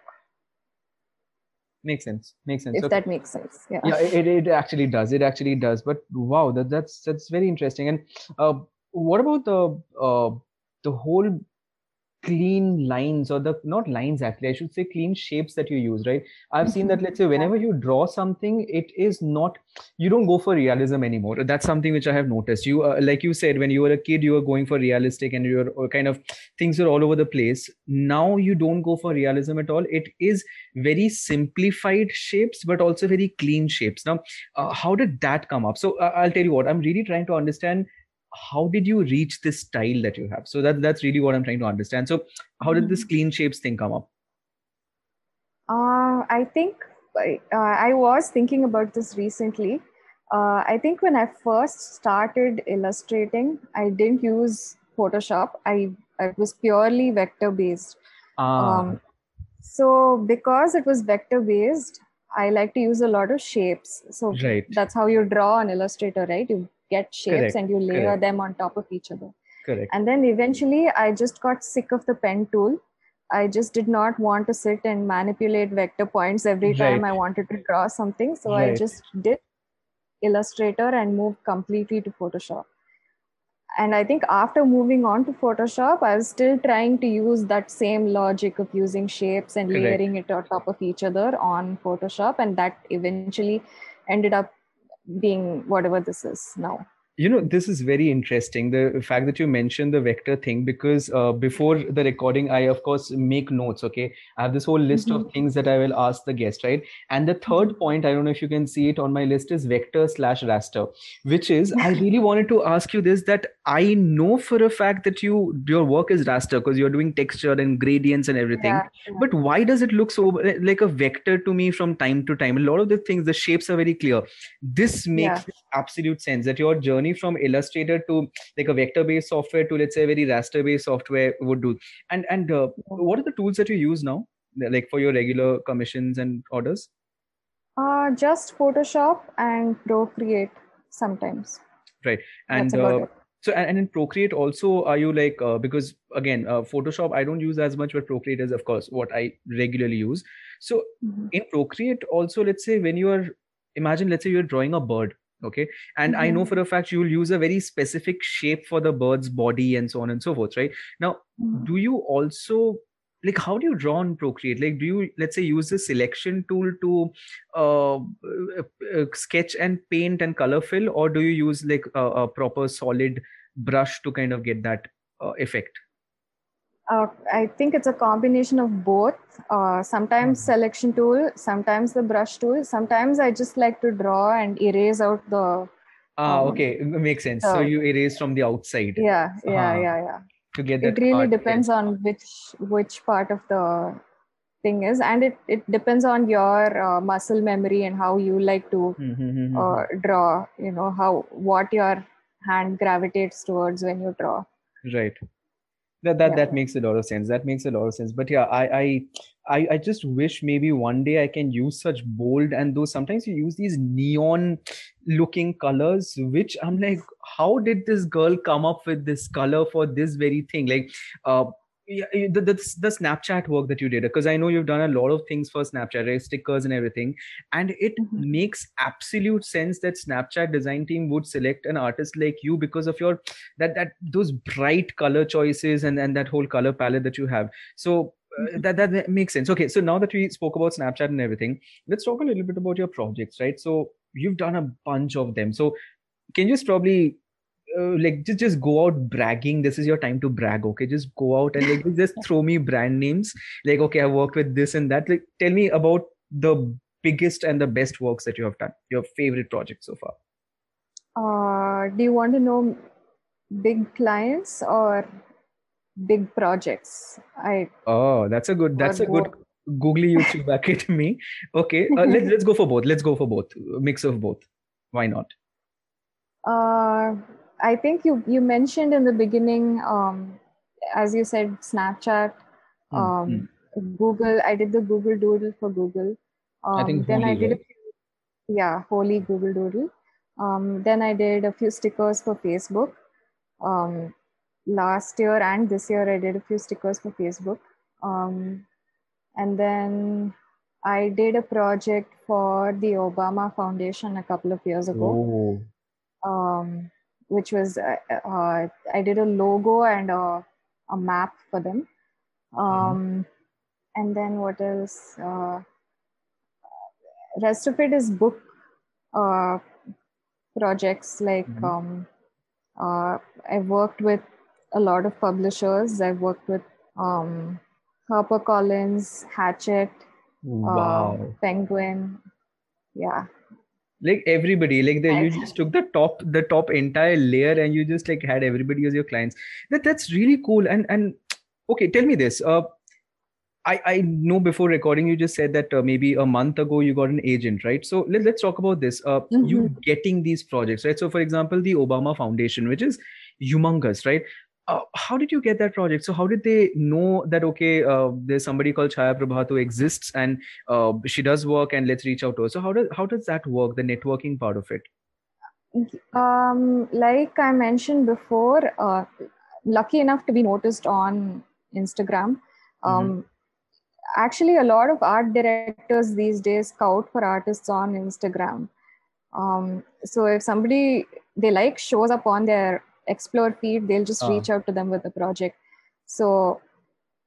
Makes sense. Makes sense. If okay. that makes sense yeah. Yeah it, it actually does. It actually does. But wow that that's that's very interesting. And uh, what about the uh, the whole clean lines or the not lines actually i should say clean shapes that you use right? I've seen that let's say whenever you draw something it is not you don't go for realism anymore. That's something which i have noticed. You uh, like you said when you were a kid you were going for realistic and you're kind of things are all over the place. Now you don't go for realism at all. It is very simplified shapes but also very clean shapes. Now uh, how did that come up? So uh, i'll tell you what i'm really trying to understand how did you reach this style that you have? So that that's really what i'm trying to understand. So how did this mm-hmm. clean shapes thing come up? Uh, i think uh, i was thinking about this recently. Uh, i think when i first started illustrating i didn't use photoshop. I it was purely vector based ah. um, so because it was vector based i like to use a lot of shapes. So right. that's how you draw an illustrator right? You get shapes Correct. and you layer Correct. them on top of each other. Correct. And then eventually I just got sick of the pen tool. I just did not want to sit and manipulate vector points every time right. I wanted to draw something. So right. I just did Illustrator and moved completely to Photoshop. And I think after moving on to Photoshop, I was still trying to use that same logic of using shapes and Correct. layering it on top of each other on Photoshop. And that eventually ended up being whatever this is now you know this is very interesting the fact that you mentioned the vector thing because uh, before the recording i of course make notes okay i have this whole list mm-hmm. of things that i will ask the guest right and the third mm-hmm. point i don't know if you can see it on my list is vector slash raster which is i really wanted to ask you this that i know for a fact that you your work is raster because you're doing texture and gradients and everything yeah, yeah. but why does it look so like a vector to me from time to time a lot of the things the shapes are very clear this makes yeah. absolute sense that your journey journey from illustrator to like a vector based software to let's say very raster based software would do. And and uh, what are the tools that you use now like for your regular commissions and orders? Uh just photoshop and procreate sometimes. Right. And uh, so and, in procreate also are you like uh, because again uh, photoshop i don't use as much but procreate is of course what i regularly use. So mm-hmm. in procreate also let's say when you are imagine let's say you're drawing a bird okay and mm-hmm. i know for a fact you will use a very specific shape for the bird's body and so on and so forth right now mm-hmm. do you also like how do you draw on procreate like do you let's say use the selection tool to uh, uh, uh, sketch and paint and color fill or do you use like a, a proper solid brush to kind of get that uh, effect uh, I think it's a combination of both. Uh, sometimes mm-hmm. selection tool, sometimes the brush tool. Sometimes I just like to draw and erase out the. Ah, um, okay, makes sense. so you erase from the outside. Yeah, yeah, uh-huh. yeah, yeah. To get it really depends on which which part of the thing is, and it it depends on your uh, muscle memory and how you like to mm-hmm, mm-hmm, uh, mm-hmm. draw. You know how what your hand gravitates towards when you draw. Right that that, yeah. that makes a lot of sense. That makes a lot of sense. But yeah I, I i i just wish maybe one day i can use such bold and though sometimes you use these neon looking colors which i'm like how did this girl come up with this color for this very thing? Like uh yeah, the, the, the snapchat work that you did because i know you've done a lot of things for snapchat right? stickers and everything and it mm-hmm. makes absolute sense that snapchat design team would select an artist like you because of your that that those bright color choices and and that whole color palette that you have so uh, mm-hmm. that, that that makes sense okay so now that we spoke about snapchat and everything let's talk a little bit about your projects right so you've done a bunch of them so can you just probably uh, like just just go out bragging. This is your time to brag okay? Just go out and like just throw me brand names. Like okay i worked with this and that. Like tell me about the biggest and the best works that you have done your favorite project so far. Uh do you want to know big clients or big projects? I oh that's a good that's a good googly youtube academy okay uh, let's let's go for both. Let's go for both. Mix of both. Why not? Uh I think you you mentioned in the beginning, um, as you said, Snapchat, hmm, um, mm-hmm. Google. I did the Google Doodle for Google. Um, I think then I did, a few, yeah, Holy Google Doodle. Um, then I did a few stickers for Facebook. Um, last year and this year, I did a few stickers for Facebook. Um, and then I did a project for the Obama Foundation a couple of years ago. Oh. Um, which was uh, uh, I did a logo and a, a map for them. Mm-hmm. Um, mm-hmm. And then what else? Uh, rest of it is book uh, projects. Like mm-hmm. um, uh, I've worked with a lot of publishers. I've worked with um, HarperCollins, Hachette, wow. Uh, Penguin. Yeah, like everybody like the, you just took the top the top entire layer and you just like had everybody as your clients. That that's really cool. And and okay tell me this uh I, I know before recording you just said that uh, maybe a month ago you got an agent right? So let, let's talk about this uh, mm-hmm. you getting these projects right? So for example the obama foundation which is humongous right uh, how did you get that project? So how did they know that okay, uh, there's somebody called Chaya Prabhat who exists and uh, she does work and let's reach out to her. So how does how does that work? The networking part of it. Um, like I mentioned before, uh, lucky enough to be noticed on Instagram. Um, mm-hmm. Actually, a lot of art directors these days scout for artists on Instagram. Um, so if somebody they like shows up on their explore feed they'll just uh. reach out to them with a project so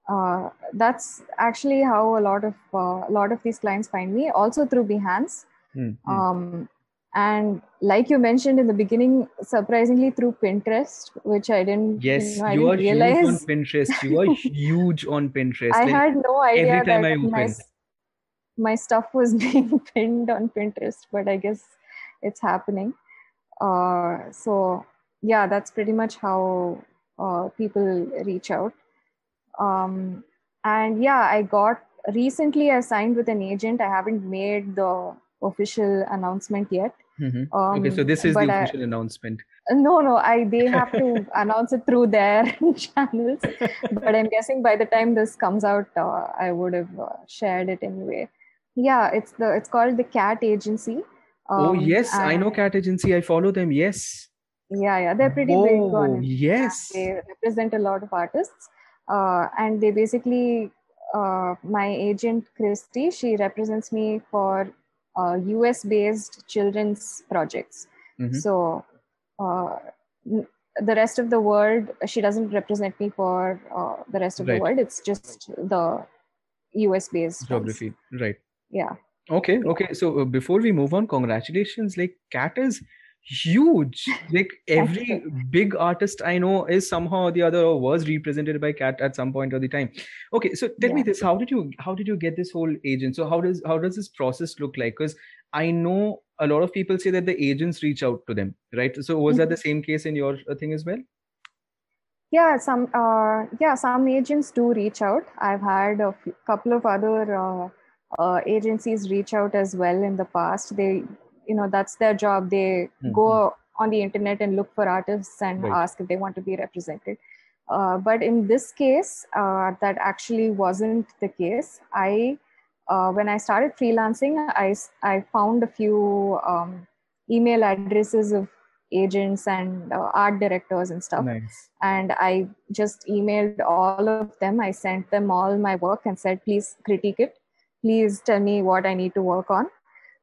uh, that's actually how a lot of uh, a lot of these clients find me also through behance mm-hmm. um, and like you mentioned in the beginning surprisingly through pinterest which i didn't yes you, know, you are realize. huge on pinterest you are huge on pinterest i like, had no idea every time that I my, my stuff was being pinned on pinterest but i guess it's happening uh, so yeah, that's pretty much how uh, people reach out. Um, and yeah, I got recently I signed with an agent. I haven't made the official announcement yet. Mm-hmm. Um, okay, so this is the official I, announcement. No, no, I they have to announce it through their channels. but I'm guessing by the time this comes out, uh, I would have uh, shared it anyway. Yeah, it's the it's called the Cat Agency. Oh, um, oh yes, I know Cat Agency. I follow them. Yes yeah yeah they're pretty big on it. yes they represent a lot of artists uh, and they basically uh, my agent christy she represents me for uh, US based children's projects. Mm-hmm. So uh, the rest of the world, she doesn't represent me for uh, the rest of right. the world. It's just the US based geography. Ones. Right. Yeah. Okay. Okay. So uh, before we move on, congratulations. Like, Cat is huge. Like every big artist i know is somehow or the other or was represented by cat at some point of the time. Okay so tell yeah. me this how did you how did you get this whole agent? So how does how does this process look like? Because i know a lot of people say that the agents reach out to them right? So was mm-hmm. that the same case in your uh, thing as well? Yeah some uh yeah some agents do reach out. I've had a few, couple of other uh, uh, agencies reach out as well in the past. They you know that's their job. They mm-hmm. go on the internet and look for artists and right. ask if they want to be represented. Uh, but in this case uh, that actually wasn't the case. I uh, when i started freelancing i i found a few um, email addresses of agents and uh, art directors and stuff. Nice. and i just emailed all of them. I sent them all my work and said please critique it. Please tell me what i need to work on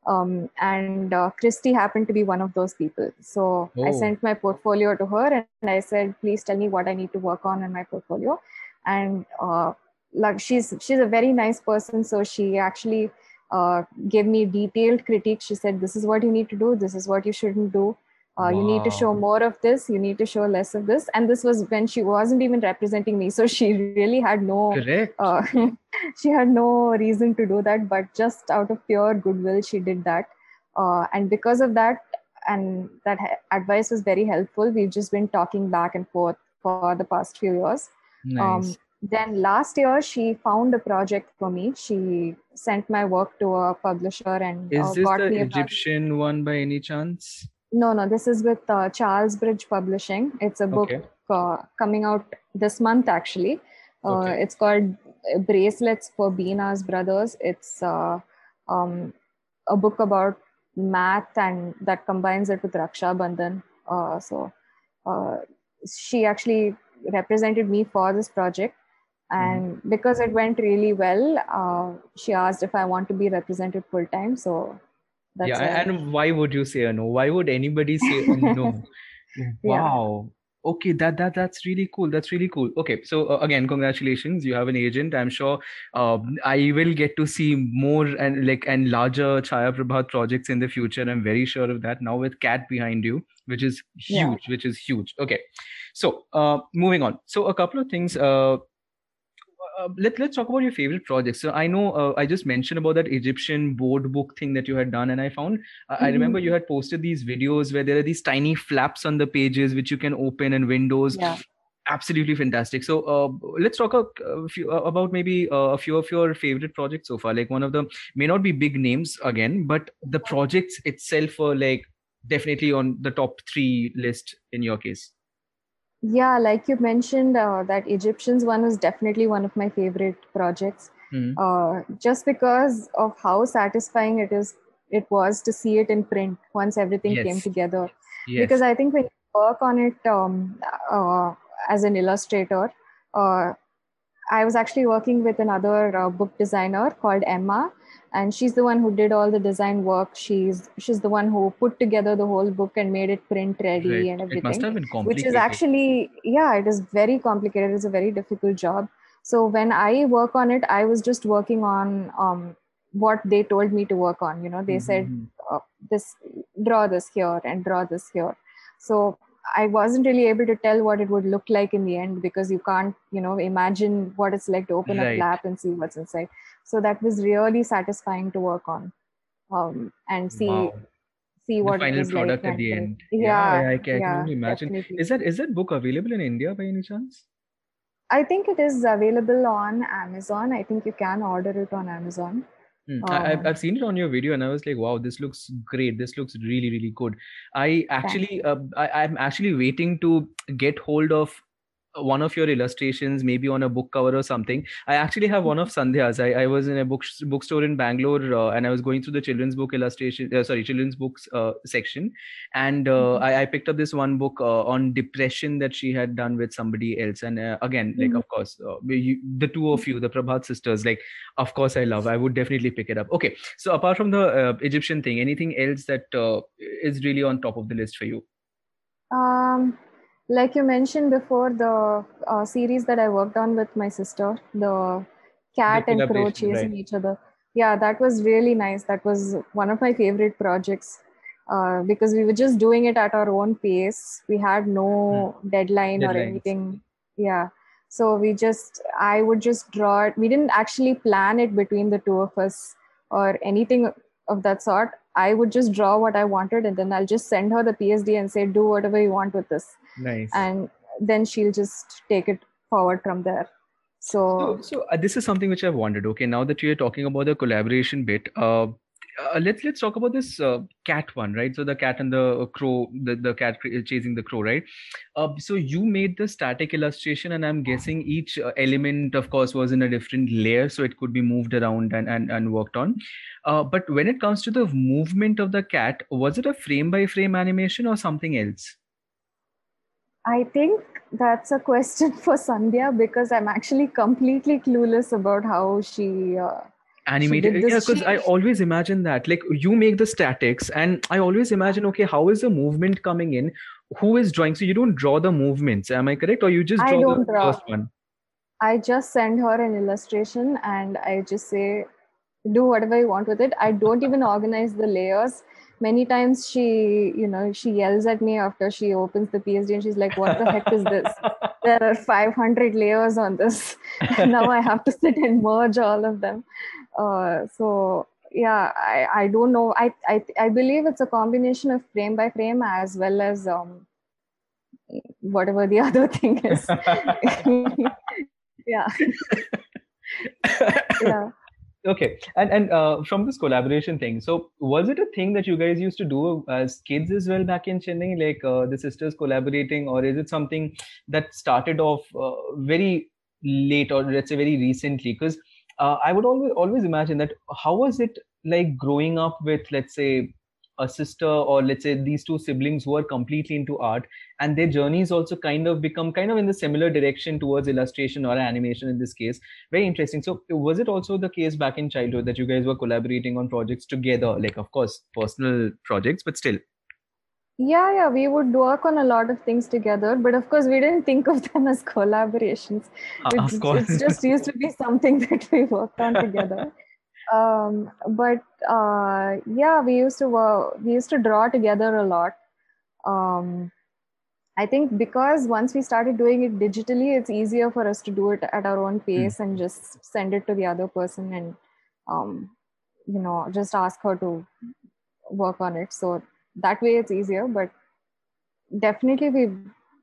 um, and uh, Christy happened to be one of those people. So oh. I sent my portfolio to her and I said, please tell me what I need to work on in my portfolio. And uh, like she's she's a very nice person, so she actually uh, gave me detailed critique. She said, this is what you need to do. This is what you shouldn't do uh, wow. you need to show more of this. You need to show less of this. And this was when she wasn't even representing me. So she really had no uh, she had no reason to do that. But just out of pure goodwill she did that. Uh, and because of that and that advice was very helpful. We've just been talking back and forth for the past few years. Nice. um, then last year she found a project for me. She sent my work to a publisher and is uh, this the egyptian one by any chance no, no, this is with uh, Charlesbridge Publishing. It's a book okay. uh, coming out this month, actually. Uh, okay. It's called Bracelets for Bina's Brothers. It's uh, um, a book about math and that combines it with Raksha Bandhan. Uh, so uh, she actually represented me for this project. And mm. because it went really well, she asked if I want to be represented full time. So that's yeah, and why would you say a no? Why would anybody say a no? wow. Yeah. Okay, that that that's really cool. That's really cool. Okay, so uh, again, congratulations. You have an agent. I'm sure um, I will get to see more and like and larger Chaya Prabhat projects in the future. I'm very sure of that. Now with Cat behind you, which is huge, yeah. which is huge. Okay, so uh, moving on. So a couple of things. Uh, uh, let, let's talk about your favorite projects. So I know uh, I just mentioned about that Egyptian board book thing that you had done, and I found uh, mm-hmm. I remember you had posted these videos where there are these tiny flaps on the pages which you can open and windows. Yeah. Absolutely fantastic. So uh, let's talk a, a few, uh, about maybe a few of your favorite projects so far. Like one of them may not be big names again, but the projects itself were like definitely on the top three list in your case yeah like you mentioned uh, that egyptians one was definitely one of my favorite projects mm. uh, just because of how satisfying it is it was to see it in print once everything yes. came together yes. because i think when you work on it um, uh, as an illustrator uh, i was actually working with another uh, book designer called emma and she's the one who did all the design work she's she's the one who put together the whole book and made it print ready right. and everything it must have been complicated. which is actually yeah it is very complicated it's a very difficult job so when i work on it i was just working on um, what they told me to work on you know they mm-hmm. said uh, this draw this here and draw this here so I wasn't really able to tell what it would look like in the end because you can't, you know, imagine what it's like to open right. a flap and see what's inside. So that was really satisfying to work on, um, and see wow. see what the final product like at the end. Yeah, yeah, I, can, yeah, only imagine. Definitely. Is that is that book available in India by any chance? I think it is available on Amazon. I think you can order it on Amazon. I, I've, um, I've seen it on your video and I was like, wow, this looks great. This looks really, really good. I actually, uh, I, I'm actually waiting to get hold of one of your illustrations, maybe on a book cover or something. I actually have one of Sandhya's. I, I was in a book bookstore in Bangalore uh, and I was going through the children's book illustration, uh, sorry, children's books uh, section, and uh, mm-hmm. I, I, picked up this one book uh, on depression that she had done with somebody else. And uh, again, like mm-hmm. of course, you, the two of you, the Prabhat sisters, like of course I love. I would definitely pick it up. Okay, so apart from the Egyptian thing, anything else that is really on top of the list for you? Um like you mentioned before the uh, series that i worked on with my sister the cat the and crow chasing right. each other. Yeah that was really nice. That was one of my favorite projects uh, because we were just doing it at our own pace. We had no hmm. deadline Deadlines. or anything. Yeah. So we just i would just draw it. We didn't actually plan it between the two of us or anything of that sort i would just draw what i wanted and then i'll just send her the psd and say do whatever you want with this. Nice. And then she'll just take it forward from there. So so, so uh, this is something which i've wondered. Okay now that you're talking about the collaboration bit uh, uh, let's let's talk about this uh, cat one right? So the cat and the crow the, the cat chasing the crow right? Uh, so you made the static illustration and i'm guessing each uh, element of course was in a different layer so it could be moved around and and, and worked on. Uh, but when it comes to the movement of the cat was it a frame by frame animation or something else? I think that's a question for Sandhya because I'm actually completely clueless about how she animated. yeah, because I always imagine that like you make the statics, and I always imagine okay, how is the movement coming in? Who is drawing? So you don't draw the movements, am I correct? Or you just draw the draw. first one? I just send her an illustration and I just say, do whatever you want with it. I don't even organize the layers many times she you know she yells at me after she opens the psd and she's like what the heck is this there are 500 layers on this now i have to sit and merge all of them uh, so yeah I, I don't know. I, I i believe it's a combination of frame by frame as well as um whatever the other thing is. Yeah. Yeah. Okay. And and uh, from this collaboration thing so was it a thing that you guys used to do as kids as well back in chennai? Like uh, the sisters collaborating or is it something that started off uh, very late or let's say very recently? Because uh, i would always always imagine that how was it like growing up with let's say a sister or let's say these two siblings who are completely into art and their journeys also kind of become kind of in the similar direction towards illustration or animation in this case? Very interesting. So was it also the case back in childhood that you guys were collaborating on projects together? Like of course personal projects but still yeah yeah we would work on a lot of things together but of course we didn't think of them as collaborations uh, of course. it's just used to be something that we worked on together um, but uh, yeah we used to work, we used to draw together a lot um, i think because once we started doing it digitally it's easier for us to do it at our own pace mm. and just send it to the other person and um, you know just ask her to work on it so that way it's easier but definitely we've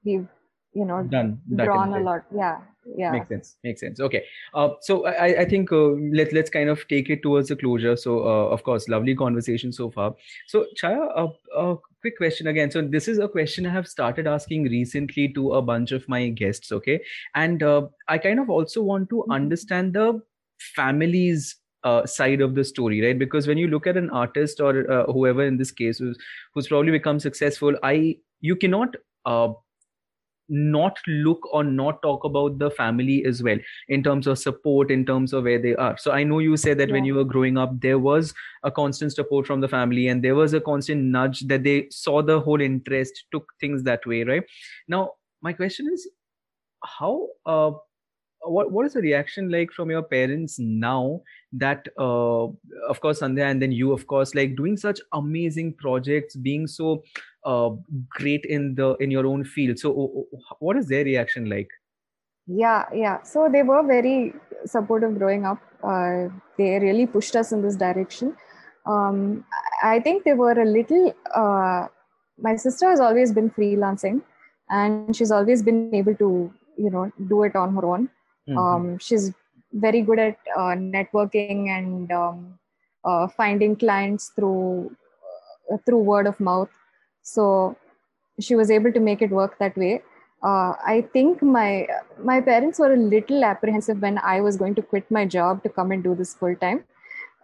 we've you know done drawn a lot. Yeah yeah. Makes sense makes sense. Okay. Uh, so i i think uh, let, let's kind of take it towards the closure. So uh, of course lovely conversation so far. So chaya a, a quick question again. So this is a question i have started asking recently to a bunch of my guests okay? And uh, i kind of also want to mm-hmm. understand the families uh, side of the story right? Because when you look at an artist or uh, whoever in this case who's who's probably become successful i you cannot uh, not look or not talk about the family as well in terms of support in terms of where they are. So i know you said that yeah. when you were growing up there was a constant support from the family and there was a constant nudge that they saw the whole interest took things that way right? Now my question is how uh, what what is the reaction like from your parents now that uh, of course sandhya and then you of course like doing such amazing projects being so uh, great in the in your own field? So what is their reaction like? Yeah yeah. So they were very supportive growing up. Uh, they really pushed us in this direction. Um, i think they were a little uh, my sister has always been freelancing and she's always been able to you know do it on her own Mm-hmm. Um, she's very good at uh, networking and um, uh, finding clients through uh, through word of mouth. So she was able to make it work that way. uh, I think my my parents were a little apprehensive when I was going to quit my job to come and do this full time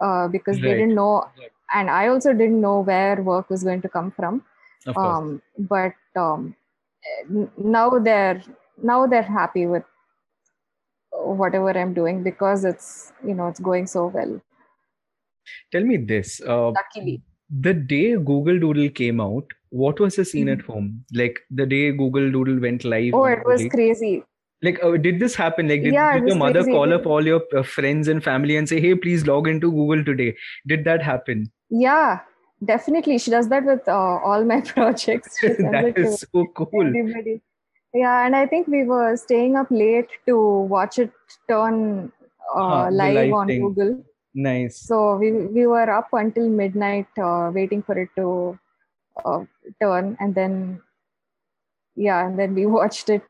uh, because right. they didn't know, and I also didn't know where work was going to come from. Um, but um, now they're now they're happy with whatever I'm doing because it's you know it's going so well. Tell me this. Uh, Luckily, the day Google Doodle came out, what was the scene mm-hmm. at home? Like the day Google Doodle went live. Oh, it was crazy. Like, uh, did this happen? Like, did, yeah, did your mother crazy. call up all your uh, friends and family and say, "Hey, please log into Google today"? Did that happen? Yeah, definitely. She does that with uh, all my projects. that is so cool. Everybody. Yeah, and I think we were staying up late to watch it turn uh, live, live, on thing. Google Nice. So we we were up until midnight uh, waiting for it to uh, turn, and then yeah, and then we watched it.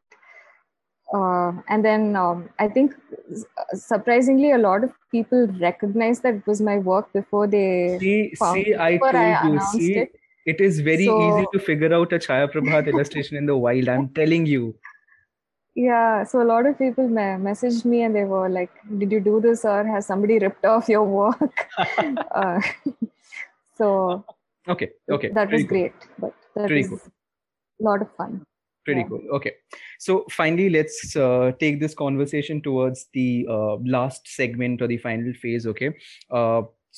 Uh, and then um, I think surprisingly, a lot of people recognized that it was my work before they see. see, I told I you. See, it. It is very so, easy to figure out a Chaya Prabhat illustration in the wild. I'm telling you yeah so a lot of people me- messaged me and they were like did you do this or has somebody ripped off your work uh, so okay okay that was great but that Pretty was cool. a lot of fun Pretty yeah. cool. Okay. So finally, let's uh, take this conversation towards the uh, last segment or the final phase. Okay.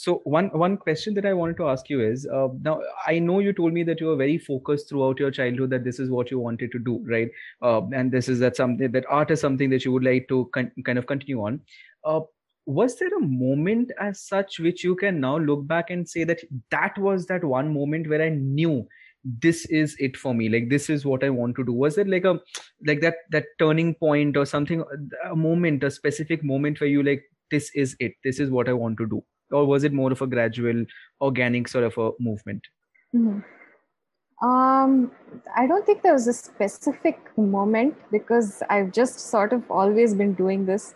So one one question that i wanted to ask you is uh, now i know you told me that you were very focused throughout your childhood that this is what you wanted to do right? Uh, and this is that something that art is something that you would like to con- kind of continue on. Uh, was there a moment as such which you can now look back and say that that was that one moment where i knew this is it for me like this is what i want to do? Was it like a like that that turning point or something a moment a specific moment where you like this is it this is what i want to do or was it more of a gradual organic sort of a movement? Mm-hmm. um, i don't think there was a specific moment because i've just sort of always been doing this.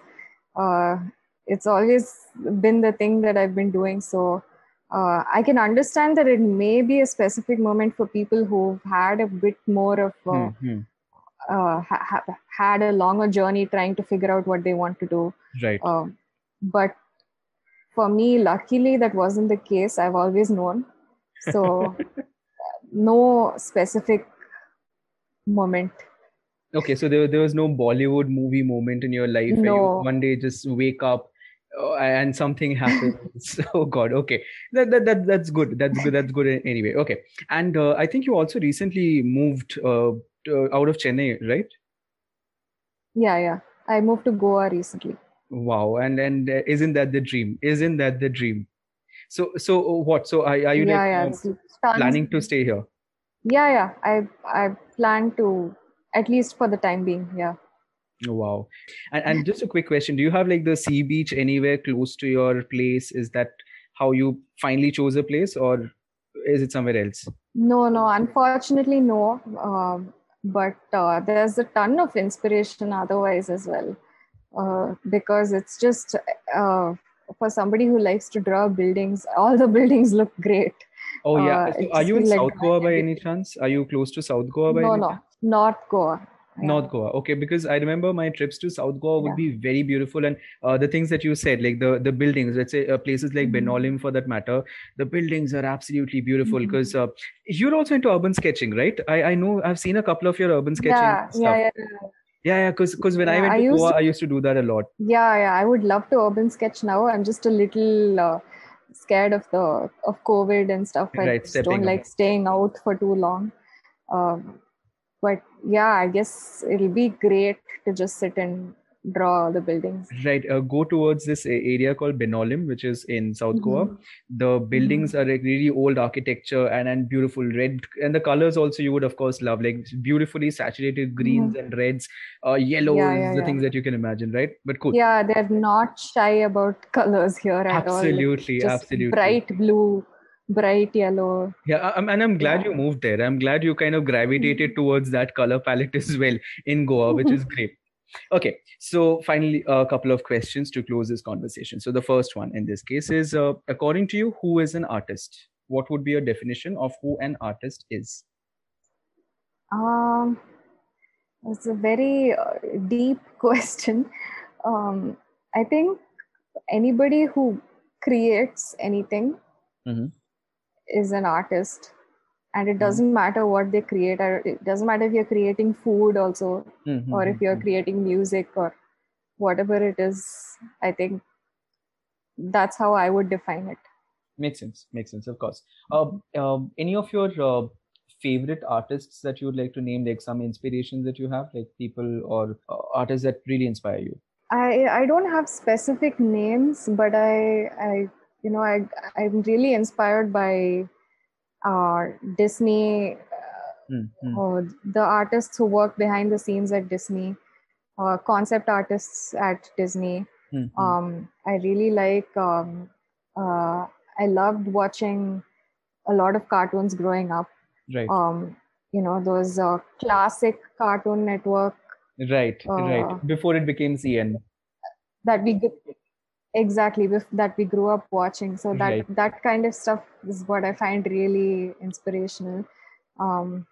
Uh, it's always been the thing that i've been doing. So uh, i can understand that it may be a specific moment for people who've had a bit more of uh, mm-hmm. Uh, ha- had a longer journey trying to figure out what they want to do. Right. Um, but for me luckily that wasn't the case. I've always known. So no specific moment. Okay so there, there was no bollywood movie moment in your life no. you one day just wake up uh, and something happens oh god okay. That, that, that that's good. That's good that's good anyway. Okay. And uh, i think you also recently moved uh, to, out of chennai right? Yeah yeah. I moved to goa recently wow. And and uh, isn't that the dream? Isn't that the dream? So so what? So are, are you yeah, like, yeah. planning to stay here? Yeah yeah. I i plan to at least for the time being. Yeah. Wow. And, and just a quick question. Do you have like the sea beach anywhere close to your place? Is that how you finally chose a place or is it somewhere else? No no. Unfortunately no. Um, but uh, there's a ton of inspiration otherwise as well uh, because it's just uh, for somebody who likes to draw buildings, all the buildings look great. Oh yeah. Uh, so are you in like South Goa by any chance? Are you close to South Goa by no, any no. chance? North Goa. Yeah. North Goa. Okay, because I remember my trips to South Goa would yeah. be very beautiful, and uh, the things that you said, like the the buildings, let's say uh, places like mm-hmm. Benolim for that matter, the buildings are absolutely beautiful. Because mm-hmm. uh, you're also into urban sketching, right? I I know I've seen a couple of your urban sketching yeah, stuff. Yeah, yeah. Yeah, yeah, because because when yeah, I went to I Goa, to, I used to do that a lot. Yeah, yeah, I would love to urban sketch now. I'm just a little uh, scared of the of COVID and stuff. I right, just don't like staying out for too long. Um, but yeah, I guess it'll be great to just sit and draw the buildings. Right. Uh, go towards this area called Benolim, which is in South mm-hmm. Goa. The buildings mm-hmm. are like really old architecture and and beautiful red, and the colors also you would of course love, like beautifully saturated greens mm-hmm. and reds, uh, yellows, yeah, yeah, the yeah. things that you can imagine, right? But cool. Yeah, they're not shy about colors here at absolutely, all. Absolutely, absolutely. Bright blue bright yellow. Yeah, and I'm glad yeah. you moved there. I'm glad you kind of gravitated mm-hmm. towards that color palette as well in Goa, which is great. Okay, so finally, a couple of questions to close this conversation. So, the first one in this case is uh, according to you, who is an artist? What would be your definition of who an artist is? Um, It's a very uh, deep question. Um, I think anybody who creates anything mm-hmm. is an artist and it mm-hmm. doesn't mm-hmm. matter what they create it doesn't matter if you're creating food also mm-hmm. or if you're mm-hmm. creating music or whatever it is i think that's how i would define it makes sense makes sense of course uh, uh, any of your uh, favorite artists that you would like to name like some inspirations that you have like people or uh, artists that really inspire you i i don't have specific names but i i you know i i'm really inspired by uh, disney mm-hmm. or the artists who work behind the scenes at disney uh, concept artists at disney. Mm-hmm. um, i really like um, uh, i loved watching a lot of cartoons growing up. Right. Um, you know those uh, classic cartoon network right right. before it became cn that we exactly that we grew up watching. So that right. that kind of stuff is what i find really inspirational. Um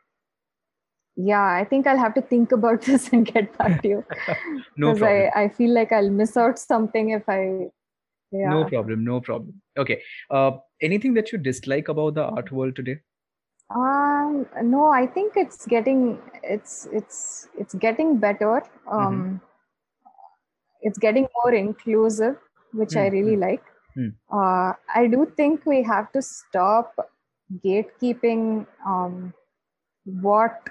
yeah i think i'll have to think about this and get back to you. No because I, I feel like i'll miss out something if i yeah. no problem no problem. Okay uh anything that you dislike about the art world today? Um no i think it's getting it's it's it's getting better. Um mm-hmm. it's getting more inclusive which mm-hmm. I really hmm. like. Mm-hmm. Uh, I do think we have to stop gatekeeping um, what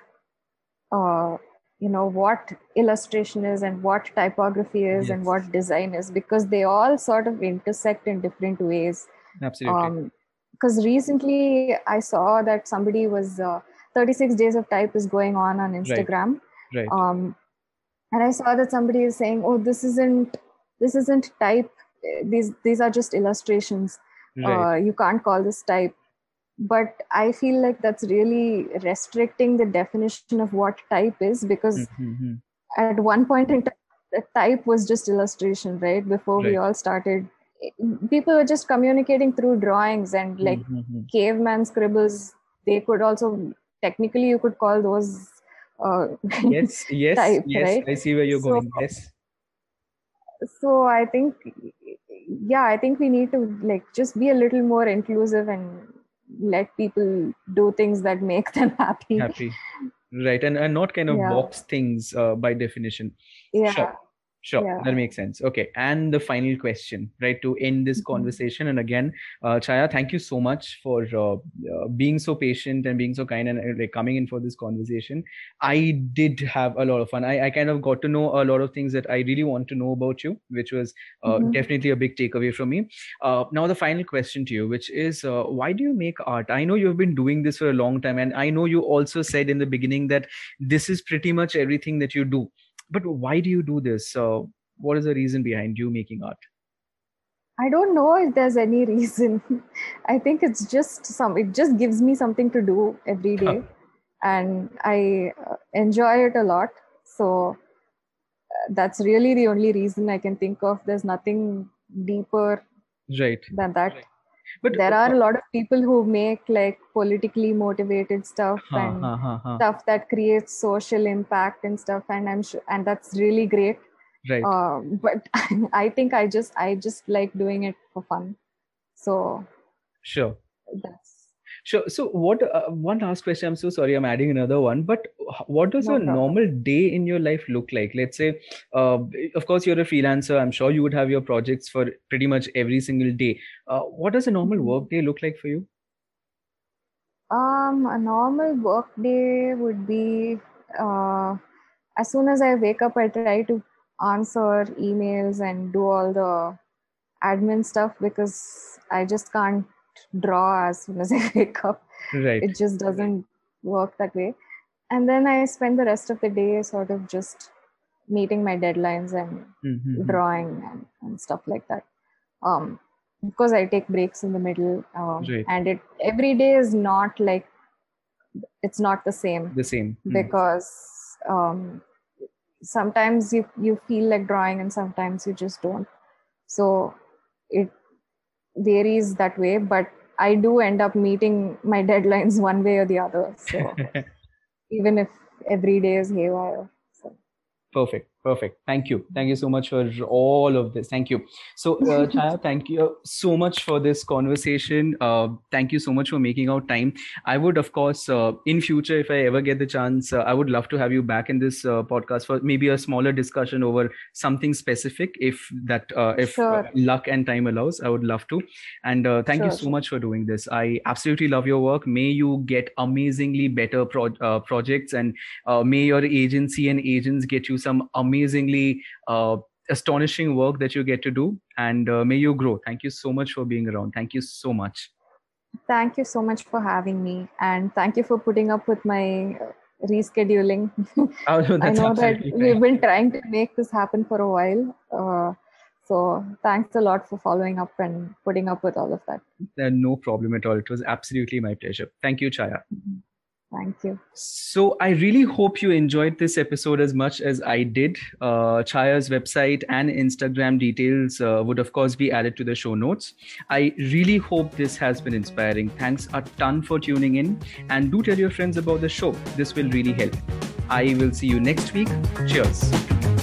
uh, you know what illustration is and what typography is yes. and what design is because they all sort of intersect in different ways. Absolutely. Because um, recently I saw that somebody was uh, 36 days of type is going on on Instagram. Right. right. Um, and I saw that somebody is saying, "Oh, this isn't this isn't type these these are just illustrations right. uh, you can't call this type but i feel like that's really restricting the definition of what type is because mm-hmm. at one point in time the type was just illustration right before right. we all started people were just communicating through drawings and like mm-hmm. caveman scribbles they could also technically you could call those uh, yes yes type, yes right? i see where you're so, going yes so i think yeah i think we need to like just be a little more inclusive and let people do things that make them happy happy right and, and not kind of yeah. box things uh, by definition yeah sure. Sure, yeah. that makes sense. Okay, and the final question, right, to end this mm-hmm. conversation. And again, uh, Chaya, thank you so much for uh, uh, being so patient and being so kind and like coming in for this conversation. I did have a lot of fun. I, I kind of got to know a lot of things that I really want to know about you, which was uh, mm-hmm. definitely a big takeaway from me. Uh, now, the final question to you, which is, uh, why do you make art? I know you've been doing this for a long time, and I know you also said in the beginning that this is pretty much everything that you do but why do you do this? Uh, what is the reason behind you making art? I don't know if there's any reason. I think it's just some it just gives me something to do every day. And i uh, enjoy it a lot. So uh, that's really the only reason i can think of. There's nothing deeper right. than that. Right but there are a lot of people who make like politically motivated stuff and stuff that creates social impact and stuff and i'm sure and that's really great. Right. Uh, but i think i just i just like doing it for fun. So sure. that's Sure. So, what uh, one last question? I'm so sorry, I'm adding another one. But what does no a problem. normal day in your life look like? Let's say, uh, of course, you're a freelancer. I'm sure you would have your projects for pretty much every single day. Uh, what does a normal mm-hmm. work day look like for you? Um, a normal work day would be uh, as soon as I wake up, I try to answer emails and do all the admin stuff because I just can't draw as soon as I wake up. Right. It just doesn't work that way. And then I spend the rest of the day sort of just meeting my deadlines and mm-hmm. drawing and, and, stuff like that. Um, because I take breaks in the middle, um, right. and it every day is not like it's not the same. The same mm. because um, sometimes you you feel like drawing and sometimes you just don't. So it varies that way, but I do end up meeting my deadlines one way or the other. So even if every day is haywire. Perfect. Perfect. Thank you. Thank you so much for all of this. Thank you. So, uh, Chaya, thank you so much for this conversation. Uh, thank you so much for making out time. I would, of course, uh, in future, if I ever get the chance, uh, I would love to have you back in this uh, podcast for maybe a smaller discussion over something specific, if that, uh, if sure. luck and time allows. I would love to. And thank sure. you so much for doing this. I absolutely love your work. May you get amazingly better pro- projects, and may your agency and agents get you some amazingly uh, astonishing work that you get to do. And uh, may you grow. Thank you so much for being around. Thank you so much. Thank you so much for having me. And thank you for putting up with my rescheduling. Oh, no, i know that fine. we've been trying to make this happen for a while. Uh, so thanks a lot for following up and putting up with all of that. Uh, no problem at all. It was absolutely my pleasure. Thank you chaya. Mm-hmm. Thank you. So I really hope you enjoyed this episode as much as I did. Uh, Chaya's website and Instagram details uh, would, of course, be added to the show notes. I really hope this has been inspiring. Thanks a ton for tuning in. And do tell your friends about the show. This will really help. I will see you next week. Cheers.